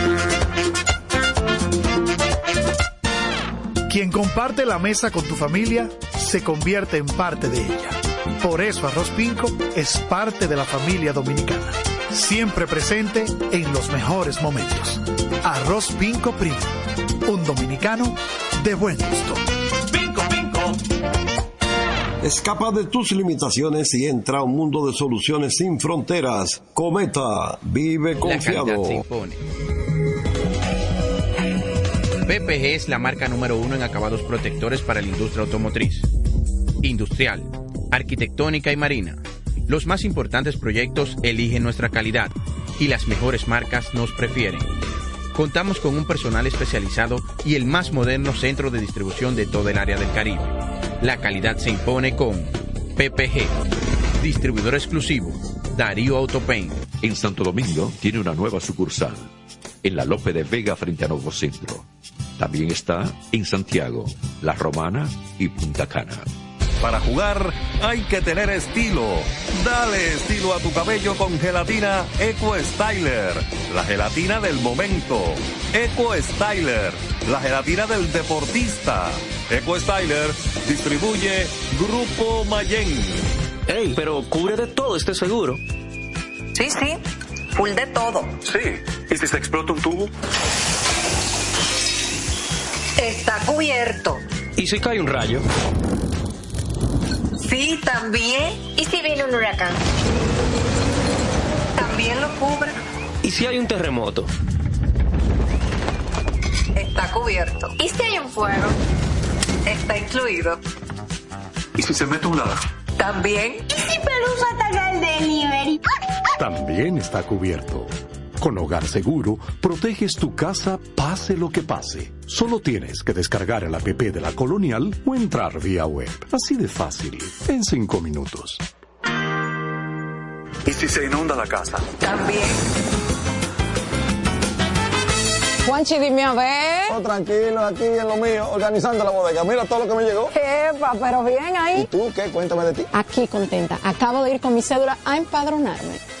Speaker 7: Quien comparte la mesa con tu familia se convierte en parte de ella. Por eso Arroz Pinco es parte de la familia dominicana. Siempre presente en los mejores momentos. Arroz Pinco Primo. Un dominicano de buen gusto.
Speaker 8: Pico, pico.
Speaker 28: Escapa de tus limitaciones y entra a un mundo de soluciones sin fronteras. Cometa, vive confiado.
Speaker 9: PPG es la marca número uno en acabados protectores para la industria automotriz, industrial, arquitectónica y marina. Los más importantes proyectos eligen nuestra calidad y las mejores marcas nos prefieren. Contamos con un personal especializado y el más moderno centro de distribución de toda el área del Caribe. La calidad se impone con PPG, distribuidor exclusivo, Darío Autopaint.
Speaker 10: En Santo Domingo tiene una nueva sucursal, en la Lope de Vega frente a Nuevo Centro. También está en Santiago, La Romana y Punta Cana.
Speaker 15: Para jugar hay que tener estilo. Dale estilo a tu cabello con gelatina Eco Styler, la gelatina del momento. Eco Styler, la gelatina del deportista. Eco Styler distribuye Grupo Mayen.
Speaker 29: Ey, pero cubre de todo este seguro.
Speaker 17: Sí, sí, full de todo.
Speaker 29: Sí. ¿Y si se explota un tubo?
Speaker 17: Está cubierto.
Speaker 29: ¿Y si cae un rayo?
Speaker 17: Sí, también.
Speaker 18: ¿Y si viene un huracán?
Speaker 17: También lo cubre.
Speaker 29: ¿Y si hay un terremoto?
Speaker 17: Está cubierto.
Speaker 18: ¿Y si hay un fuego?
Speaker 17: Está incluido.
Speaker 29: ¿Y si se mete un lado?
Speaker 17: También.
Speaker 18: ¿Y si Pelusa ataca el delivery?
Speaker 19: También está cubierto. Con Hogar Seguro, proteges tu casa pase lo que pase. Solo tienes que descargar el app de la Colonial o entrar vía web. Así de fácil, en cinco minutos.
Speaker 29: ¿Y si se inunda la casa?
Speaker 17: También.
Speaker 11: Juanchi, dime a ver.
Speaker 12: Oh, tranquilo, aquí en lo mío, organizando la bodega. Mira todo lo que me llegó.
Speaker 11: Epa, pero bien ahí.
Speaker 12: ¿Y tú qué? Cuéntame de ti.
Speaker 11: Aquí contenta. Acabo de ir con mi cédula a empadronarme.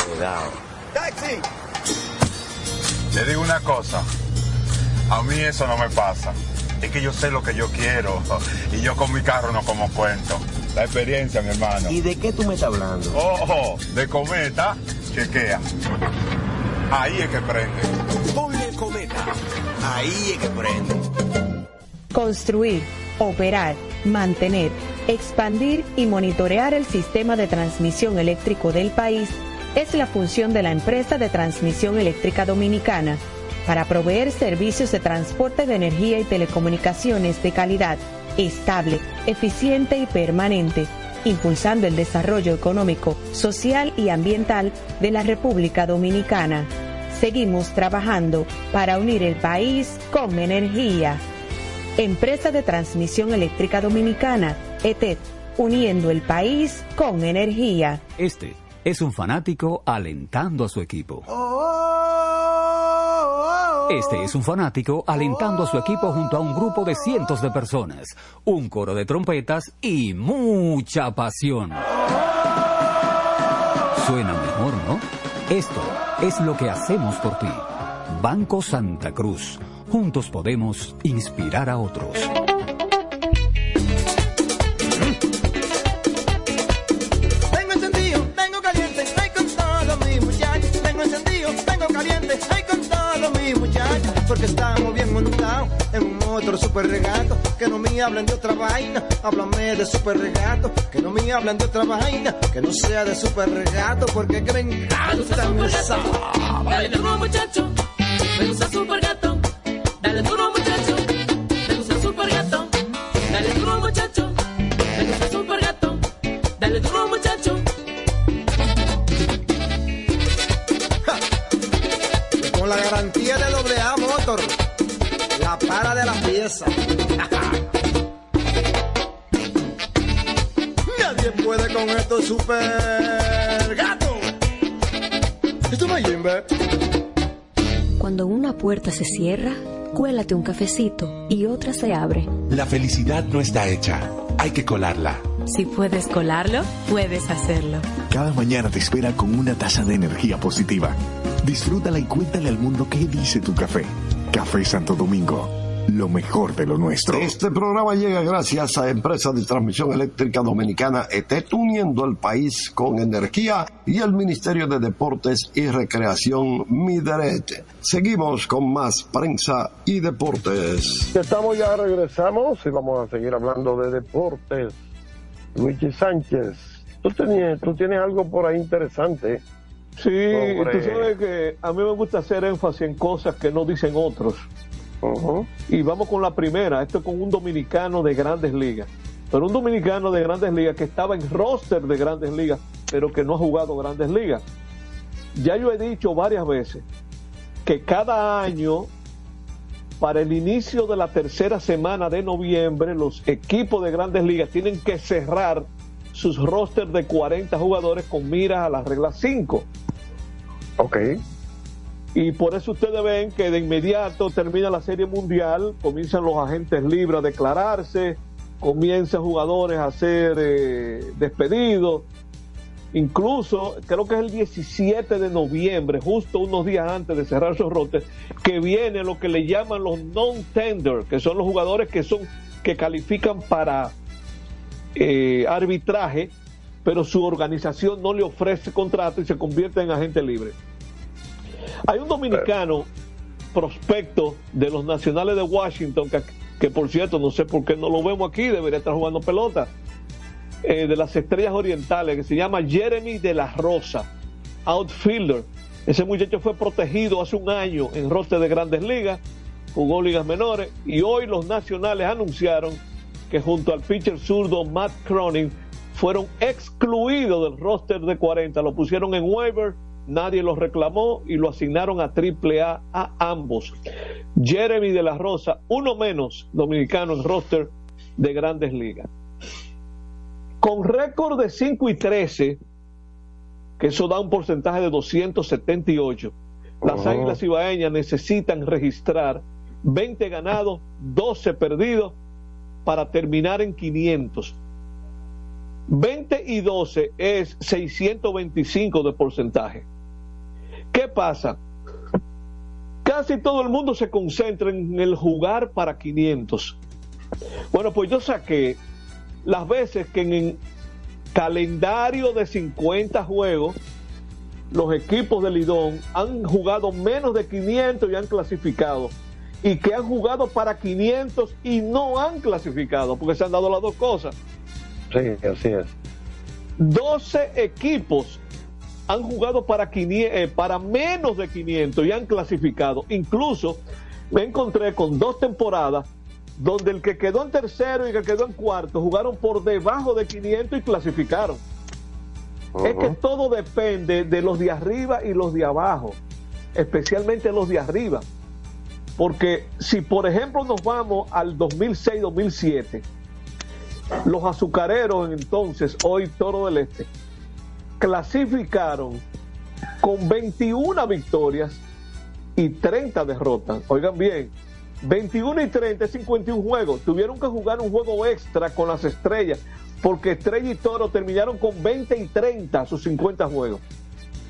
Speaker 21: cuidado.
Speaker 12: ¡Taxi!
Speaker 22: Le digo una cosa, a mí eso no me pasa. Es que yo sé lo que yo quiero *laughs* y yo con mi carro no como cuento. La experiencia, mi hermano.
Speaker 21: ¿Y de qué tú me estás hablando?
Speaker 22: Ojo, de cometa, chequea. Ahí es que prende.
Speaker 21: Ponle cometa. Ahí es que prende.
Speaker 20: Construir, operar, mantener, expandir y monitorear el sistema de transmisión eléctrico del país es la función de la empresa de transmisión eléctrica dominicana para proveer servicios de transporte de energía y telecomunicaciones de calidad, estable, eficiente y permanente, impulsando el desarrollo económico, social y ambiental de la República Dominicana. Seguimos trabajando para unir el país con energía. Empresa de Transmisión Eléctrica Dominicana, ETED, uniendo el país con energía.
Speaker 30: Este es un fanático alentando a su equipo. Este es un fanático alentando a su equipo junto a un grupo de cientos de personas, un coro de trompetas y mucha pasión. Suena mejor, ¿no? Esto es lo que hacemos por ti. Banco Santa Cruz. Juntos podemos inspirar a otros.
Speaker 23: Porque estamos bien montados en un otro super regato. Que no me hablen de otra vaina, háblame de super regato. Que no me hablen de otra vaina, que no sea de super regato. Porque que me encanta esa.
Speaker 8: Dale duro muchacho, me gusta super gato. Dale duro muchacho,
Speaker 23: para de la pieza. Nadie puede con esto super gato. Esto no es Jimbe.
Speaker 24: Cuando una puerta se cierra, cuélate un cafecito y otra se abre.
Speaker 25: La felicidad no está hecha, hay que colarla.
Speaker 31: Si puedes colarlo, puedes hacerlo.
Speaker 26: Cada mañana te espera con una taza de energía positiva. Disfrútala y cuéntale al mundo qué dice tu café. Café Santo Domingo, lo mejor de lo nuestro.
Speaker 32: Este programa llega gracias a Empresa de Transmisión Eléctrica Dominicana ETET, uniendo el país con energía y el Ministerio de Deportes y Recreación Mideret. Seguimos con más prensa y deportes.
Speaker 4: Estamos ya, regresamos y vamos a seguir hablando de deportes. Luigi Sánchez, tú, tenías, tú tienes algo por ahí interesante.
Speaker 5: Sí,
Speaker 4: sobre-
Speaker 5: tú sabes que a mí me gusta hacer énfasis en cosas que no dicen otros. Y vamos con la primera, esto es con un dominicano de grandes ligas. Pero un dominicano de grandes ligas que estaba en roster de grandes ligas, pero que no ha jugado grandes ligas. Ya yo he dicho varias veces que cada año, para el inicio de la tercera semana de noviembre, los equipos de grandes ligas tienen que cerrar sus rosters de 40 jugadores con miras a la regla 5.
Speaker 4: Ok.
Speaker 5: Y por eso ustedes ven que de inmediato termina la Serie Mundial, comienzan los agentes libres a declararse, comienzan jugadores a ser eh, despedidos. Incluso, creo que es el 17 de noviembre, justo unos días antes de cerrar esos rotes, que viene lo que le llaman los non-tender, que son los jugadores que son que califican para eh, arbitraje, pero su organización no le ofrece contrato y se convierte en agente libre. Hay un dominicano prospecto de los Nacionales de Washington, que, que por cierto no sé por qué no lo vemos aquí, debería estar jugando pelota, eh, de las Estrellas Orientales, que se llama Jeremy de la Rosa, outfielder. Ese muchacho fue protegido hace un año en roster de grandes ligas jugó ligas menores y hoy los nacionales anunciaron que junto al pitcher zurdo Matt Cronin fueron excluidos del roster de 40, lo pusieron en waiver, nadie los reclamó y lo asignaron a AAA a ambos. Jeremy de la Rosa, uno menos dominicano en roster de grandes ligas. Con récord de 5 y 13, que eso da un porcentaje de 278, las. Águilas Ibaeñas necesitan registrar 20 ganados, 12 perdidos para terminar en 500. 20 y 12 es 625 de porcentaje. ¿Qué pasa? Casi todo el mundo se concentra en el jugar para 500. Bueno, pues yo saqué las veces que en el calendario de 50 juegos los equipos de Lidón han jugado menos de 500 y han clasificado. Y que han jugado para 500 y no han clasificado, porque se han dado las dos cosas.
Speaker 4: Sí, así es.
Speaker 5: 12 equipos han jugado para, 500, eh, para menos de 500 y han clasificado. Incluso me encontré con dos temporadas donde el que quedó en tercero y el que quedó en cuarto jugaron por debajo de 500 y clasificaron. Es que todo depende de los de arriba y los de abajo, especialmente los de arriba. Porque si por ejemplo nos vamos al 2006-2007, los azucareros entonces, hoy Toro del Este, clasificaron con 21 victorias y 30 derrotas. Oigan bien, 21 y 30 es 51 juegos. Tuvieron que jugar un juego extra con las estrellas, porque Estrella y Toro terminaron con 20 y 30 sus 50 juegos.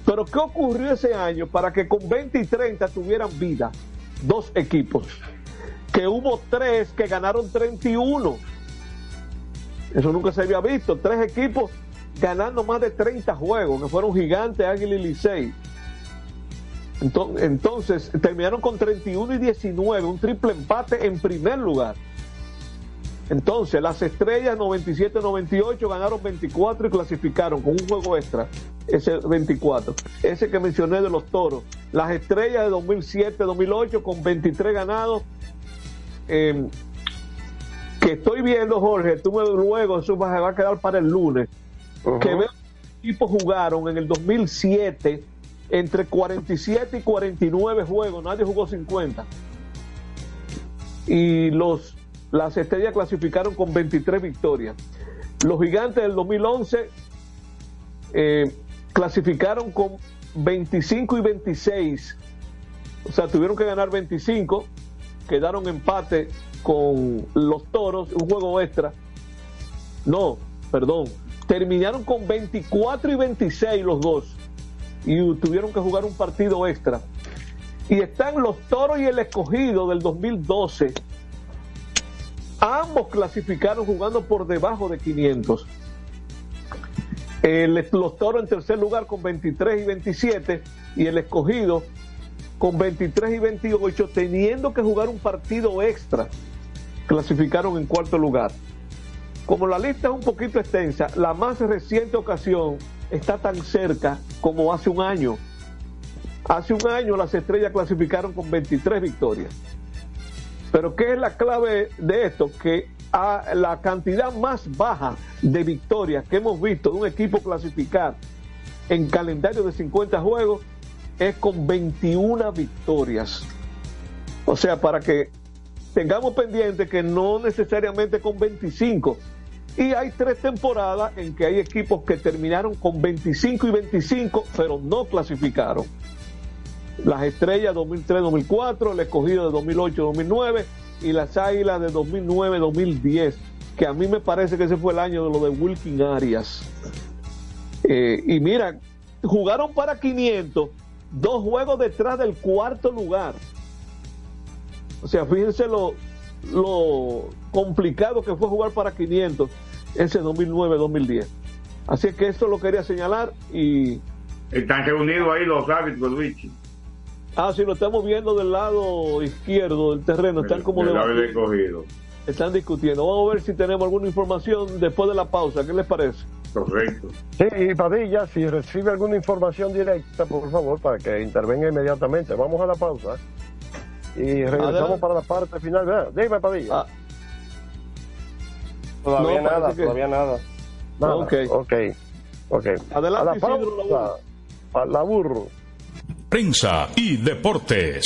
Speaker 5: Pero ¿qué ocurrió ese año para que con 20 y 30 tuvieran vida dos equipos? Que hubo tres que ganaron 31. Eso nunca se había visto. Tres equipos ganando más de 30 juegos, que fueron Gigante, Águila y Licey. Entonces, terminaron con 31 y 19, un triple empate en primer lugar. Entonces, las estrellas 97-98 ganaron 24 y clasificaron con un juego extra, ese 24. Ese que mencioné de los toros. Las estrellas de 2007-2008 con 23 ganados. Eh, que estoy viendo, Jorge, tú me, luego eso va, va a quedar para el lunes. Que veo que equipos jugaron en el 2007 entre 47 y 49 juegos, nadie jugó 50. Y los las estrellas clasificaron con 23 victorias. Los gigantes del 2011 eh, clasificaron con 25 y 26. O sea, tuvieron que ganar 25. Quedaron empate con los toros, un juego extra. No, perdón. Terminaron con 24 y 26 los dos. Y tuvieron que jugar un partido extra. Y están los toros y el escogido del 2012 Ambos clasificaron jugando por debajo de 500. El, los toros en tercer lugar con 23 y 27 y el escogido con 23 y 28 teniendo que jugar un partido extra clasificaron en cuarto lugar. Como la lista es un poquito extensa, la más reciente ocasión está tan cerca como hace un año. Hace un año las estrellas clasificaron con 23 victorias. Pero ¿qué es la clave de esto? Que a la cantidad más baja de victorias que hemos visto de un equipo clasificar en calendario de 50 juegos es con 21 victorias. O sea, para que tengamos pendiente que no necesariamente con 25. Y hay tres temporadas en que hay equipos que terminaron con 25 y 25, pero no clasificaron las estrellas 2003-2004, el escogido de 2008-2009 y las águilas de 2009-2010, que a mí me parece que ese fue el año de lo de Wilkin Arias. Eh, y mira, jugaron para 500, dos juegos detrás del cuarto lugar. O sea, fíjense lo, lo complicado que fue jugar para 500 ese 2009-2010. Así que esto lo quería señalar y...
Speaker 33: Están reunidos ahí los árbitros, Luigi.
Speaker 5: Ah, sí, lo estamos viendo del lado izquierdo del terreno. Están como
Speaker 33: de.
Speaker 5: Están discutiendo. Vamos a ver si tenemos alguna información después de la pausa. ¿Qué les parece?
Speaker 33: Correcto.
Speaker 4: Sí, y Padilla, si recibe alguna información directa, por favor, para que intervenga inmediatamente. Vamos a la pausa.
Speaker 27: Y regresamos
Speaker 5: Adelante.
Speaker 27: para la parte final. ¿verdad? Dime, Padilla.
Speaker 5: Ah.
Speaker 27: Todavía
Speaker 5: No,
Speaker 27: nada,
Speaker 5: que-
Speaker 27: todavía nada. Nada.
Speaker 5: Ok.
Speaker 27: Ok. Ok.
Speaker 5: Adelante,
Speaker 27: A la
Speaker 5: Isidro
Speaker 27: pausa. A la burro.
Speaker 19: Prensa y deportes.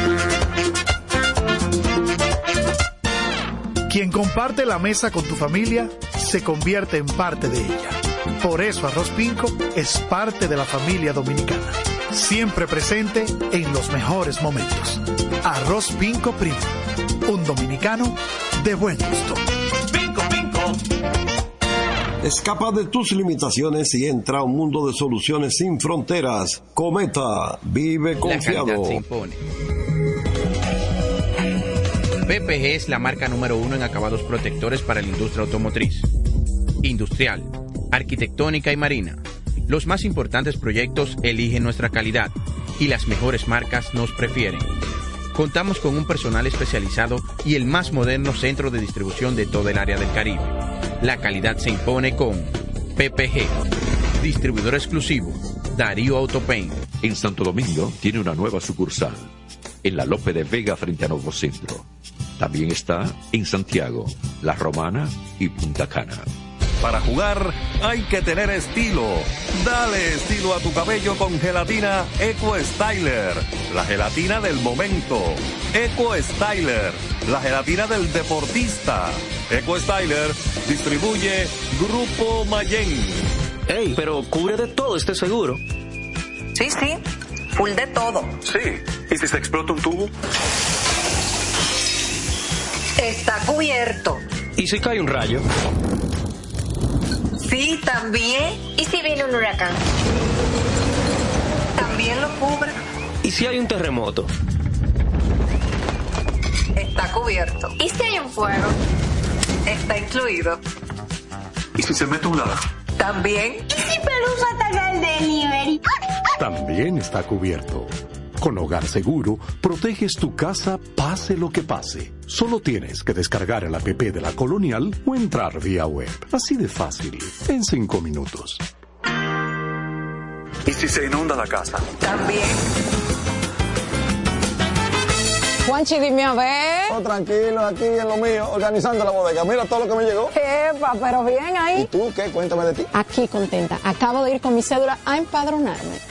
Speaker 7: Quien comparte la mesa con tu familia se convierte en parte de ella. Por eso Arroz Pinco es parte de la familia dominicana. Siempre presente en los mejores momentos. Arroz Pinco Primo. Un dominicano de buen gusto.
Speaker 21: Pico, pico.
Speaker 4: Escapa de tus limitaciones y entra a un mundo de soluciones sin fronteras. Cometa, vive confiado.
Speaker 9: PPG es la marca número uno en acabados protectores para la industria automotriz, industrial, arquitectónica y marina. Los más importantes proyectos eligen nuestra calidad y las mejores marcas nos prefieren. Contamos con un personal especializado y el más moderno centro de distribución de toda el área del Caribe. La calidad se impone con PPG, distribuidor exclusivo, Darío Autopain.
Speaker 10: En Santo Domingo tiene una nueva sucursal, en la Lope de Vega frente a Nuevo Centro. También está en Santiago, La Romana y Punta Cana.
Speaker 15: Para jugar hay que tener estilo. Dale estilo a tu cabello con gelatina Eco Styler, la gelatina del momento. Eco Styler, la gelatina del deportista. Eco Styler distribuye Grupo Mayen.
Speaker 16: Ey, pero cubre de todo este seguro.
Speaker 17: Sí, sí, full de todo.
Speaker 16: Sí. ¿Y si se explota un tubo?
Speaker 17: Está cubierto.
Speaker 16: ¿Y si cae un rayo?
Speaker 17: Sí, también.
Speaker 18: ¿Y si viene un huracán?
Speaker 17: También lo cubre.
Speaker 16: ¿Y si hay un terremoto?
Speaker 17: Está cubierto.
Speaker 18: ¿Y si hay un fuego?
Speaker 17: Está incluido.
Speaker 16: ¿Y si se mete un lado?
Speaker 17: También.
Speaker 18: ¿Y si Pelusa ataca el delivery?
Speaker 19: También está cubierto. Con Hogar Seguro, proteges tu casa pase lo que pase. Solo tienes que descargar el app de la Colonial o entrar vía web. Así de fácil, en cinco minutos.
Speaker 16: ¿Y si se inunda la casa?
Speaker 17: También.
Speaker 11: Juanchi, dime a ver.
Speaker 12: Oh, tranquilo, aquí en lo mío, organizando la bodega. Mira todo lo que me llegó.
Speaker 11: Epa, pero bien ahí.
Speaker 12: ¿Y tú qué? Cuéntame de ti.
Speaker 11: Aquí contenta. Acabo de ir con mi cédula a empadronarme.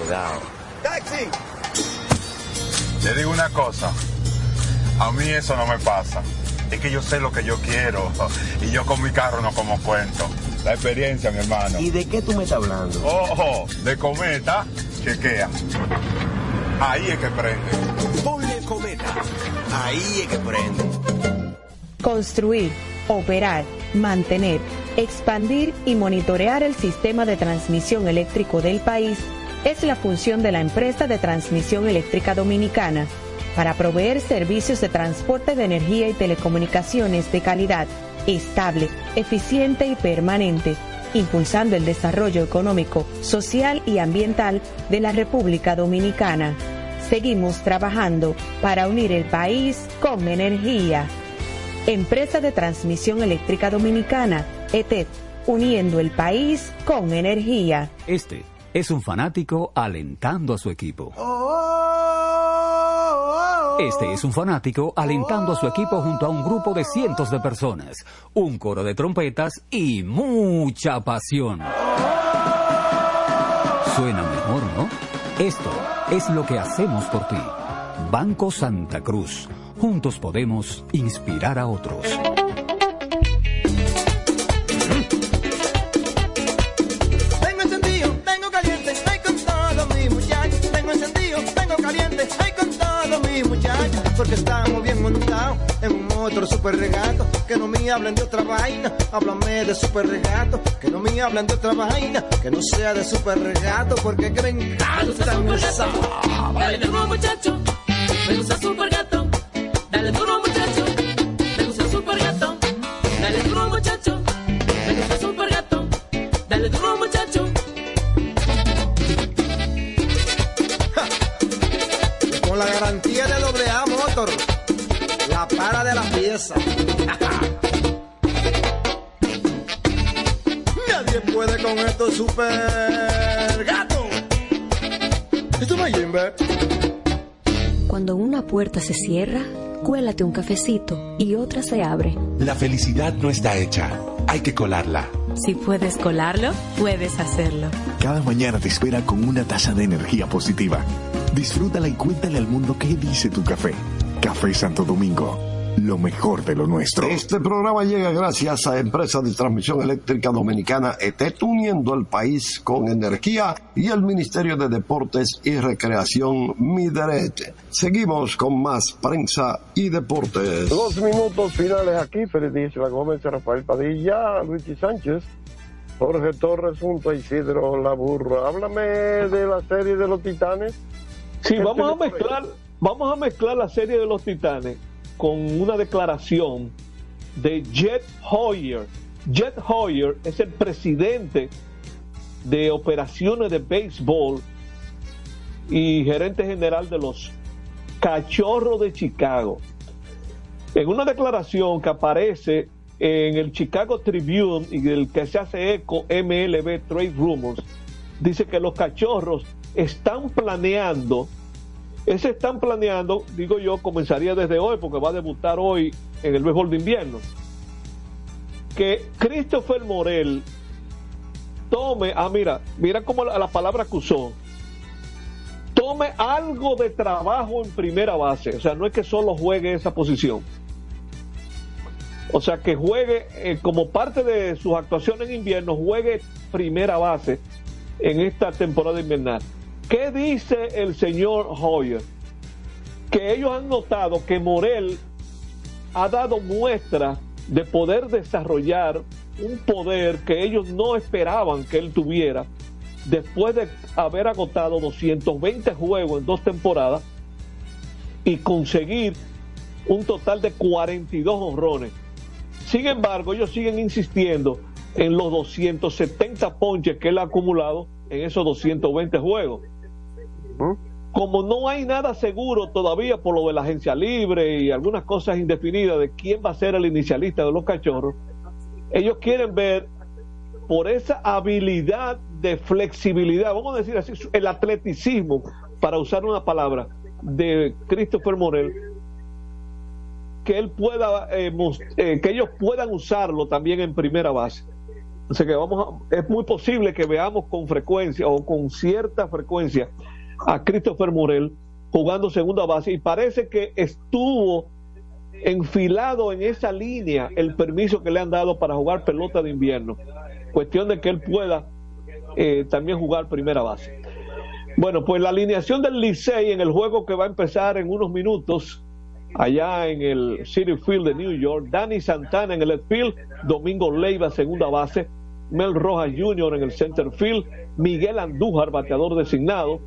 Speaker 21: Cuidado.
Speaker 12: ¡Taxi!
Speaker 22: Le digo una cosa, a mí eso no me pasa. Es que yo sé lo que yo quiero *laughs* y yo con mi carro no como cuento. La experiencia, mi hermano.
Speaker 21: ¿Y de qué tú me estás hablando?
Speaker 22: Ojo, de cometa, chequea. Ahí es que prende.
Speaker 21: Ponle cometa. Ahí es que prende.
Speaker 20: Construir, operar, mantener, expandir y monitorear el sistema de transmisión eléctrico del país es la función de la empresa de transmisión eléctrica dominicana para proveer servicios de transporte de energía y telecomunicaciones de calidad, estable, eficiente y permanente, impulsando el desarrollo económico, social y ambiental de la República Dominicana. Seguimos trabajando para unir el país con energía. Empresa de Transmisión Eléctrica Dominicana, ETED, uniendo el país con energía.
Speaker 34: Este es un fanático alentando a su equipo. Este es un fanático alentando a su equipo junto a un grupo de cientos de personas, un coro de trompetas y mucha pasión. Suena mejor, ¿no? Esto es lo que hacemos por ti. Banco Santa Cruz. Juntos podemos inspirar a otros.
Speaker 23: Porque estamos bien montados en un otro super regato. Que no me hablen de otra vaina, háblame de super regato. Que no me hablen de otra vaina, que no sea de super regato, porque que me encanta esa.
Speaker 8: Dale duro muchacho, me gusta super gato. Dale duro muchacho, me gusta super gato. Dale duro muchacho, me gusta super gato. Dale duro muchacho.
Speaker 23: Con la garantía Nadie puede con esto super gato. Esto es Jimbe.
Speaker 35: Cuando una puerta se cierra, cuélate un cafecito y otra se abre.
Speaker 22: La felicidad no está hecha, hay que colarla.
Speaker 35: Si puedes colarlo, puedes hacerlo.
Speaker 26: Cada mañana te espera con una taza de energía positiva. Disfrútala y cuéntale al mundo qué dice tu café. Café Santo Domingo, lo mejor de lo nuestro.
Speaker 4: Este programa llega gracias a Empresa de Transmisión Eléctrica Dominicana ET, uniendo al país con energía y el Ministerio de Deportes y Recreación Mideret. Seguimos con más prensa y deportes.
Speaker 36: Dos minutos finales aquí, Felicidad Gómez, Rafael Padilla, Luigi Sánchez, Jorge Torres junto a Isidro Laburra. Háblame de la serie de los Titanes.
Speaker 5: Sí, vamos a mezclar, vamos a mezclar la serie de los Titanes con una declaración de Jet Hoyer. Jet Hoyer es el presidente de operaciones de béisbol y gerente general de los Cachorros de Chicago. En una declaración que aparece en el Chicago Tribune y del que se hace eco MLB Trade Rumors, dice que los Cachorros están planeando, ese están planeando, digo yo, comenzaría desde hoy porque va a debutar hoy en el béisbol de invierno, que Christopher Morel tome, ah mira, mira cómo la, la palabra que usó, tome algo de trabajo en primera base, o sea, no es que solo juegue esa posición. O sea, que juegue eh, como parte de sus actuaciones en invierno, juegue primera base en esta temporada invernal. ¿Qué dice el señor Hoyer? Que ellos han notado que Morel ha dado muestras de poder desarrollar un poder que ellos no esperaban que él tuviera después de haber agotado 220 juegos en dos temporadas y conseguir un total de 42 honrones. Sin embargo, ellos siguen insistiendo en los 270 ponches que él ha acumulado en esos 220 juegos. Como no hay nada seguro todavía por lo de la agencia libre y algunas cosas indefinidas de quién va a ser el inicialista de los cachorros, ellos quieren ver por esa habilidad de flexibilidad, vamos a decir así, el atleticismo, para usar una palabra, de Christopher Morel, que él pueda, eh, eh, que ellos puedan usarlo también en primera base. O que vamos es muy posible que veamos con frecuencia o con cierta frecuencia a Christopher Morel jugando segunda base y parece que estuvo enfilado en esa línea el permiso que le han dado para jugar pelota de invierno. Cuestión de que él pueda eh, también jugar primera base. Bueno, pues la alineación del Licey en el juego que va a empezar en unos minutos allá en el City Field de New York, Danny Santana en el left field, Domingo Leiva segunda base, Mel Rojas Jr. en el center field, Miguel Andújar bateador designado,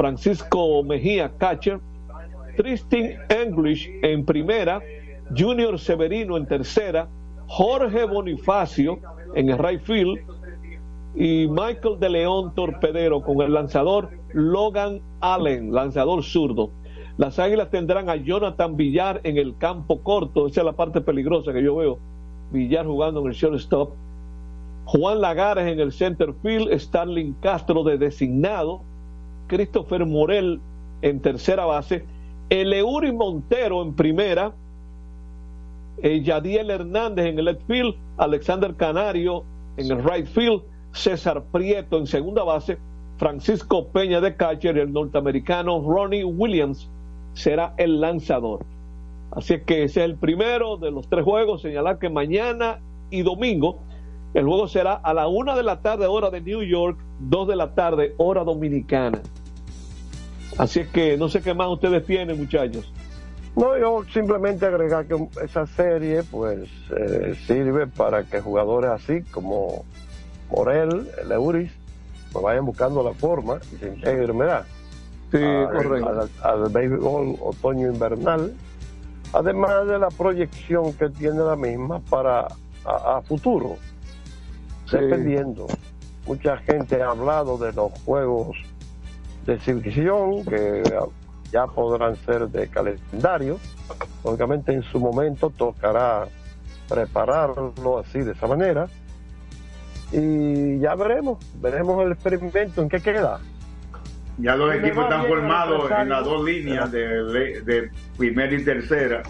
Speaker 5: Francisco Mejía catcher, Tristan English en primera, Junior Severino en tercera, Jorge Bonifacio en el right field y Michael de León Torpedero con el lanzador Logan Allen, lanzador zurdo. Las Águilas tendrán a Jonathan Villar en el campo corto, esa es la parte peligrosa que yo veo. Villar jugando en el shortstop. Juan Lagares en el center field, Starling Castro de designado, Christopher Morel en tercera base, Eleuri Montero en primera, eh, Yadiel Hernández en el left field, Alexander Canario en el right field, César Prieto en segunda base, Francisco Peña de catcher y el norteamericano Ronnie Williams será el lanzador. Así que ese es el primero de los tres juegos. Señalar que mañana y domingo el juego será a la una de la tarde, hora de New York, dos de la tarde, hora dominicana. Así es que no sé qué más ustedes tienen, muchachos.
Speaker 4: No, yo simplemente agregar que esa serie pues eh, sirve para que jugadores así como Morel, Leuris, pues vayan buscando la forma y se integren, ¿verdad?
Speaker 5: Sí,
Speaker 4: al,
Speaker 5: correcto.
Speaker 4: Al, al béisbol otoño-invernal, además de la proyección que tiene la misma para a, a futuro,
Speaker 5: Sí.
Speaker 4: dependiendo. Mucha gente ha hablado de los juegos de exhibición que ya podrán ser de calendario. Lógicamente en su momento tocará prepararlo así de esa manera. Y ya veremos, veremos el experimento en qué queda.
Speaker 37: Ya los equipos están formados en las dos líneas de, de- primera y tercera.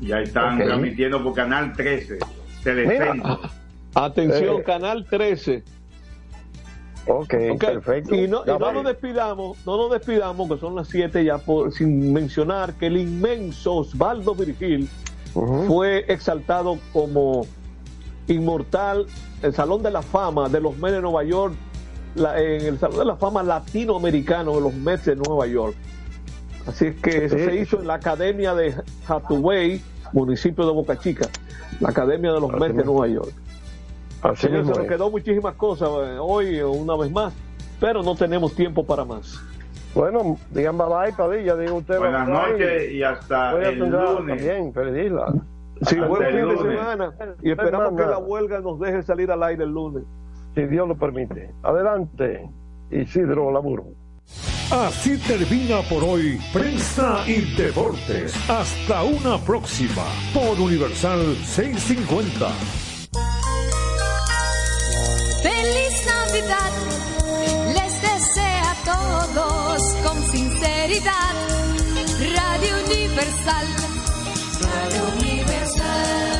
Speaker 37: Ya están
Speaker 5: Ok.
Speaker 37: transmitiendo por Canal 13,
Speaker 5: Mira,
Speaker 37: Telecentro.
Speaker 5: atención,
Speaker 37: Eh.
Speaker 5: Canal 13.
Speaker 4: Ok, perfecto.
Speaker 5: Y no, y no nos despidamos, no nos despidamos, que son las 7 ya, por, sin mencionar que el inmenso Osvaldo Virgil fue exaltado como inmortal, el Salón de la Fama de los Mets de Nueva York, la- en el Salón de la Fama latinoamericano de los Mets de Nueva York. Así es que eso
Speaker 4: Sí.
Speaker 5: se hizo en la Academia de Hathaway, municipio de Boca Chica, la Academia de los Mets de Nueva York.
Speaker 4: Así
Speaker 5: Señor,
Speaker 4: mismo
Speaker 5: se nos
Speaker 4: es.
Speaker 5: quedó muchísimas cosas eh, hoy, eh, una vez más, pero no tenemos tiempo para más.
Speaker 4: Bueno, digan bye bye, Padilla, diga usted.
Speaker 37: Buenas noches y hasta el lunes.
Speaker 4: También, feliz isla.
Speaker 5: Sí,
Speaker 37: Hasta
Speaker 5: buen
Speaker 37: el
Speaker 5: fin de semana y esperamos que la huelga nos deje salir al aire el lunes.
Speaker 4: Si Dios lo permite. Adelante, Isidro Laburo.
Speaker 38: Así termina por hoy Prensa y Deportes. Hasta una próxima por Universal 650.
Speaker 35: Feliz Navidad, les desea a todos con sinceridad. Radio Universal, Radio Universal.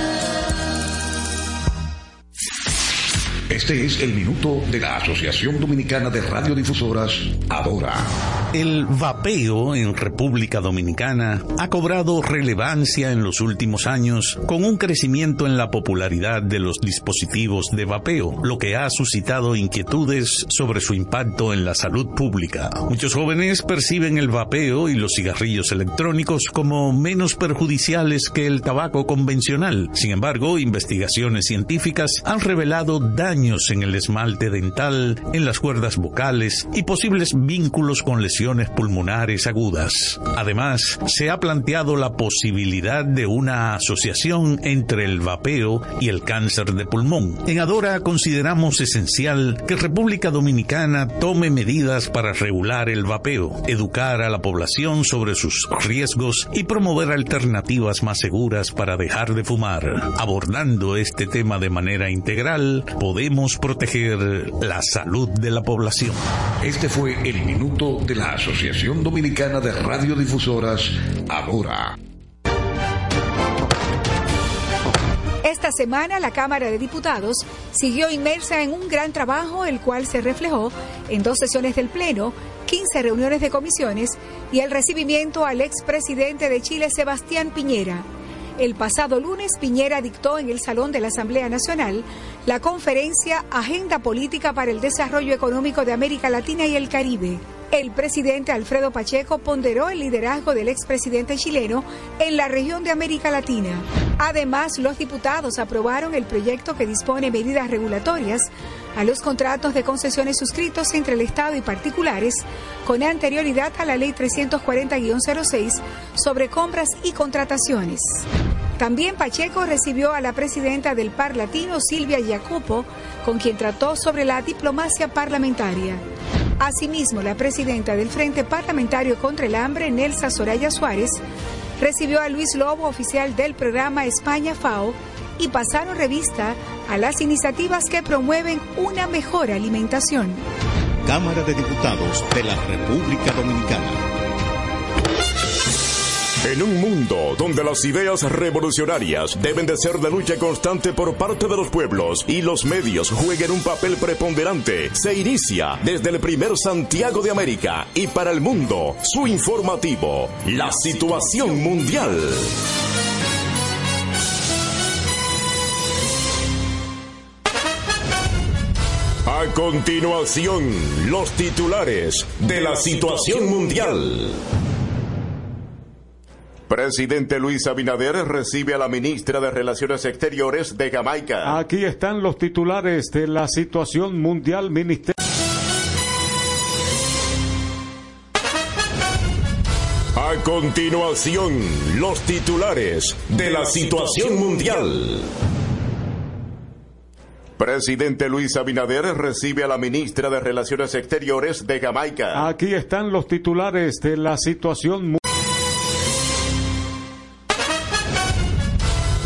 Speaker 2: Este es el minuto de la Asociación Dominicana de Radiodifusoras, Adora.
Speaker 1: El vapeo en República Dominicana ha cobrado relevancia en los últimos años con un crecimiento en la popularidad de los dispositivos de vapeo, lo que ha suscitado inquietudes sobre su impacto en la salud pública. Muchos jóvenes perciben el vapeo y los cigarrillos electrónicos como menos perjudiciales que el tabaco convencional. Sin embargo, investigaciones científicas han revelado daños en el esmalte dental, en las cuerdas vocales y posibles vínculos con lesiones pulmonares agudas. Además, se ha planteado la posibilidad de una asociación entre el vapeo y el cáncer de pulmón. En Adora consideramos esencial que República Dominicana tome medidas para regular el vapeo, educar a la población sobre sus riesgos y promover alternativas más seguras para dejar de fumar. Abordando este tema de manera integral, podemos proteger la salud de la población.
Speaker 2: Este fue el minuto de la Asociación Dominicana de Radiodifusoras, Adora.
Speaker 39: Esta semana la Cámara de Diputados siguió inmersa en un gran trabajo, el cual se reflejó en dos sesiones del Pleno, 15 reuniones de comisiones y el recibimiento al expresidente de Chile, Sebastián Piñera. El pasado lunes, Piñera dictó en el Salón de la Asamblea Nacional la conferencia Agenda Política para el Desarrollo Económico de América Latina y el Caribe. El presidente Alfredo Pacheco ponderó el liderazgo del expresidente chileno en la región de América Latina. Además, los diputados aprobaron el proyecto que dispone medidas regulatorias a los contratos de concesiones suscritos entre el Estado y particulares con anterioridad a la Ley 340-06 sobre compras y contrataciones. También Pacheco recibió a la presidenta del Par Latino, Silvia Jacopo, con quien trató sobre la diplomacia parlamentaria. Asimismo, la presidenta del Frente Parlamentario contra el Hambre, Nelsa Soraya Suárez, recibió a Luis Lobo, oficial del programa España FAO, y pasaron revista a las iniciativas que promueven una mejor alimentación.
Speaker 40: Cámara de Diputados de la República Dominicana.
Speaker 41: En un mundo donde las ideas revolucionarias deben de ser de lucha constante por parte de los pueblos y los medios jueguen un papel preponderante, se inicia desde el primer Santiago de América y para el mundo su informativo, la situación mundial. A continuación, los titulares de la situación mundial. Presidente Luis Abinader recibe a la ministra de Relaciones Exteriores de Jamaica.
Speaker 38: Aquí están los titulares de la situación mundial ministerio.
Speaker 41: A continuación, los titulares de la situación mundial. Presidente Luis Abinader recibe a la ministra de Relaciones Exteriores de Jamaica.
Speaker 38: Aquí están los titulares de la situación mundial.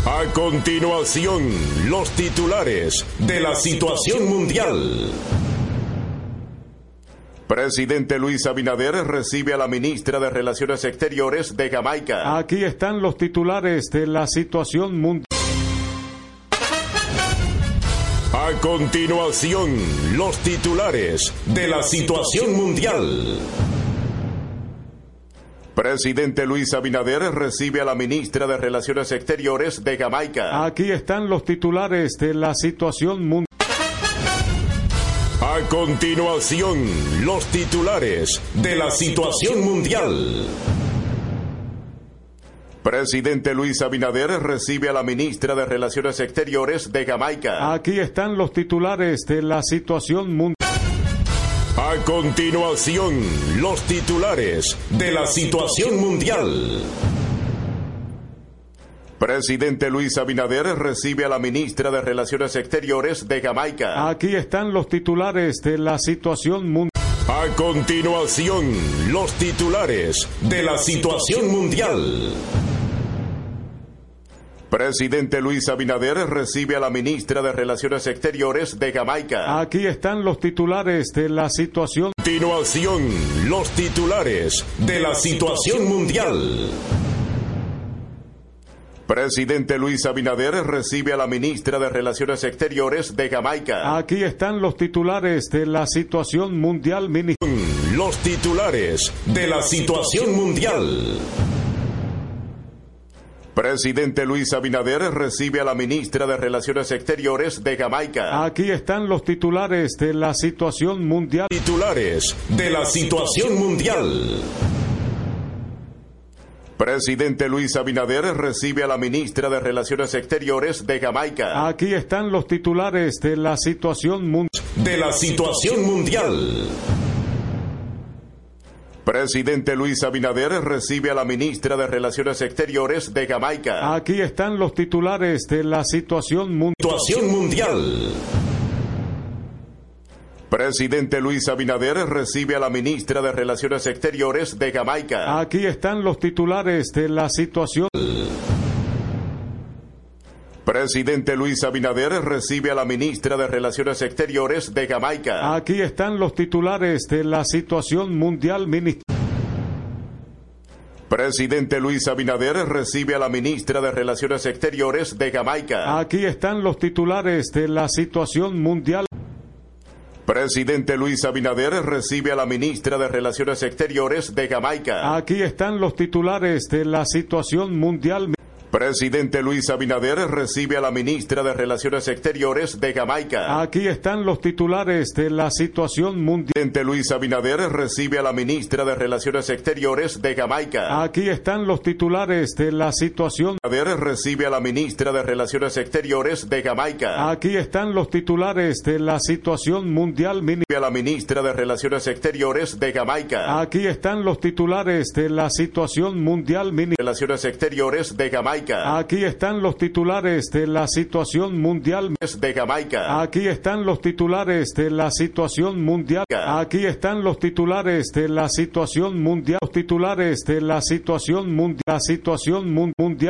Speaker 41: A continuación, los titulares de la situación mundial. Presidente Luis Abinader recibe a la ministra de Relaciones Exteriores de Jamaica.
Speaker 38: Aquí están los titulares de la situación mundial.
Speaker 41: A continuación, los titulares de la situación mundial. Presidente Luis Abinader recibe a la ministra de Relaciones Exteriores de Jamaica.
Speaker 38: Aquí están los titulares de la situación mundial.
Speaker 41: A continuación, los titulares de la situación mundial. Presidente Luis Abinader recibe a la ministra de Relaciones Exteriores de Jamaica.
Speaker 38: Aquí están los titulares de la situación mundial.
Speaker 41: A continuación, los titulares de la situación mundial. Presidente Luis Abinader recibe a la ministra de Relaciones Exteriores de Jamaica.
Speaker 38: Aquí están los titulares de la situación mundial.
Speaker 41: A continuación, los titulares de la situación mundial. Presidente Luis Abinader recibe a la ministra de Relaciones Exteriores de Jamaica.
Speaker 38: Aquí están los titulares de la situación.
Speaker 41: Continuación, los titulares de la situación mundial. Presidente Luis Abinader recibe a la ministra de Relaciones Exteriores de Jamaica.
Speaker 38: Aquí están los titulares de la situación mundial.
Speaker 41: Los titulares de la situación mundial. Presidente Luis Abinader recibe a la ministra de Relaciones Exteriores de Jamaica.
Speaker 38: Aquí están los titulares de la situación mundial.
Speaker 41: Titulares de la situación mundial. Presidente Luis Abinader recibe a la ministra de Relaciones Exteriores de Jamaica.
Speaker 38: Aquí están los titulares de la situación mundial.
Speaker 41: De la situación mundial. Presidente Luis Abinader recibe a la ministra de Relaciones Exteriores de Jamaica.
Speaker 38: Aquí están los titulares de la situación mundial.
Speaker 41: Situación mundial. Presidente Luis Abinader recibe a la ministra de Relaciones Exteriores de Jamaica.
Speaker 38: Aquí están los titulares de la situación.
Speaker 41: Presidente Luis Abinader recibe a la ministra de Relaciones Exteriores de Jamaica.
Speaker 38: Aquí están los titulares de la situación mundial.
Speaker 41: Presidente Luis Abinader recibe a la ministra de Relaciones Exteriores de Jamaica.
Speaker 38: Aquí están los titulares de la situación mundial.
Speaker 41: Presidente Luis Abinader recibe a la ministra de Relaciones Exteriores de Jamaica.
Speaker 38: Aquí están los titulares de la situación mundial.
Speaker 41: Presidente Luis Abinader recibe a la ministra de Relaciones Exteriores de Jamaica.
Speaker 38: Aquí están los titulares de la situación mundial.
Speaker 41: Presidente Luis Abinader recibe a la ministra de Relaciones Exteriores de Jamaica.
Speaker 38: Aquí están los titulares de la situación.
Speaker 41: Abinader recibe a la ministra de Relaciones Exteriores de Jamaica.
Speaker 38: Aquí están los titulares de la situación mundial.
Speaker 41: A la ministra de Relaciones Exteriores de Jamaica.
Speaker 38: Aquí están los titulares de la situación mundial.
Speaker 41: Relaciones Exteriores de Jamaica.
Speaker 38: Aquí están los titulares de la situación mundial
Speaker 41: de Jamaica.
Speaker 38: Aquí están los titulares de la situación mundial. Aquí están los titulares de la situación mundial. Los titulares de la situación mundial. La situación mundial.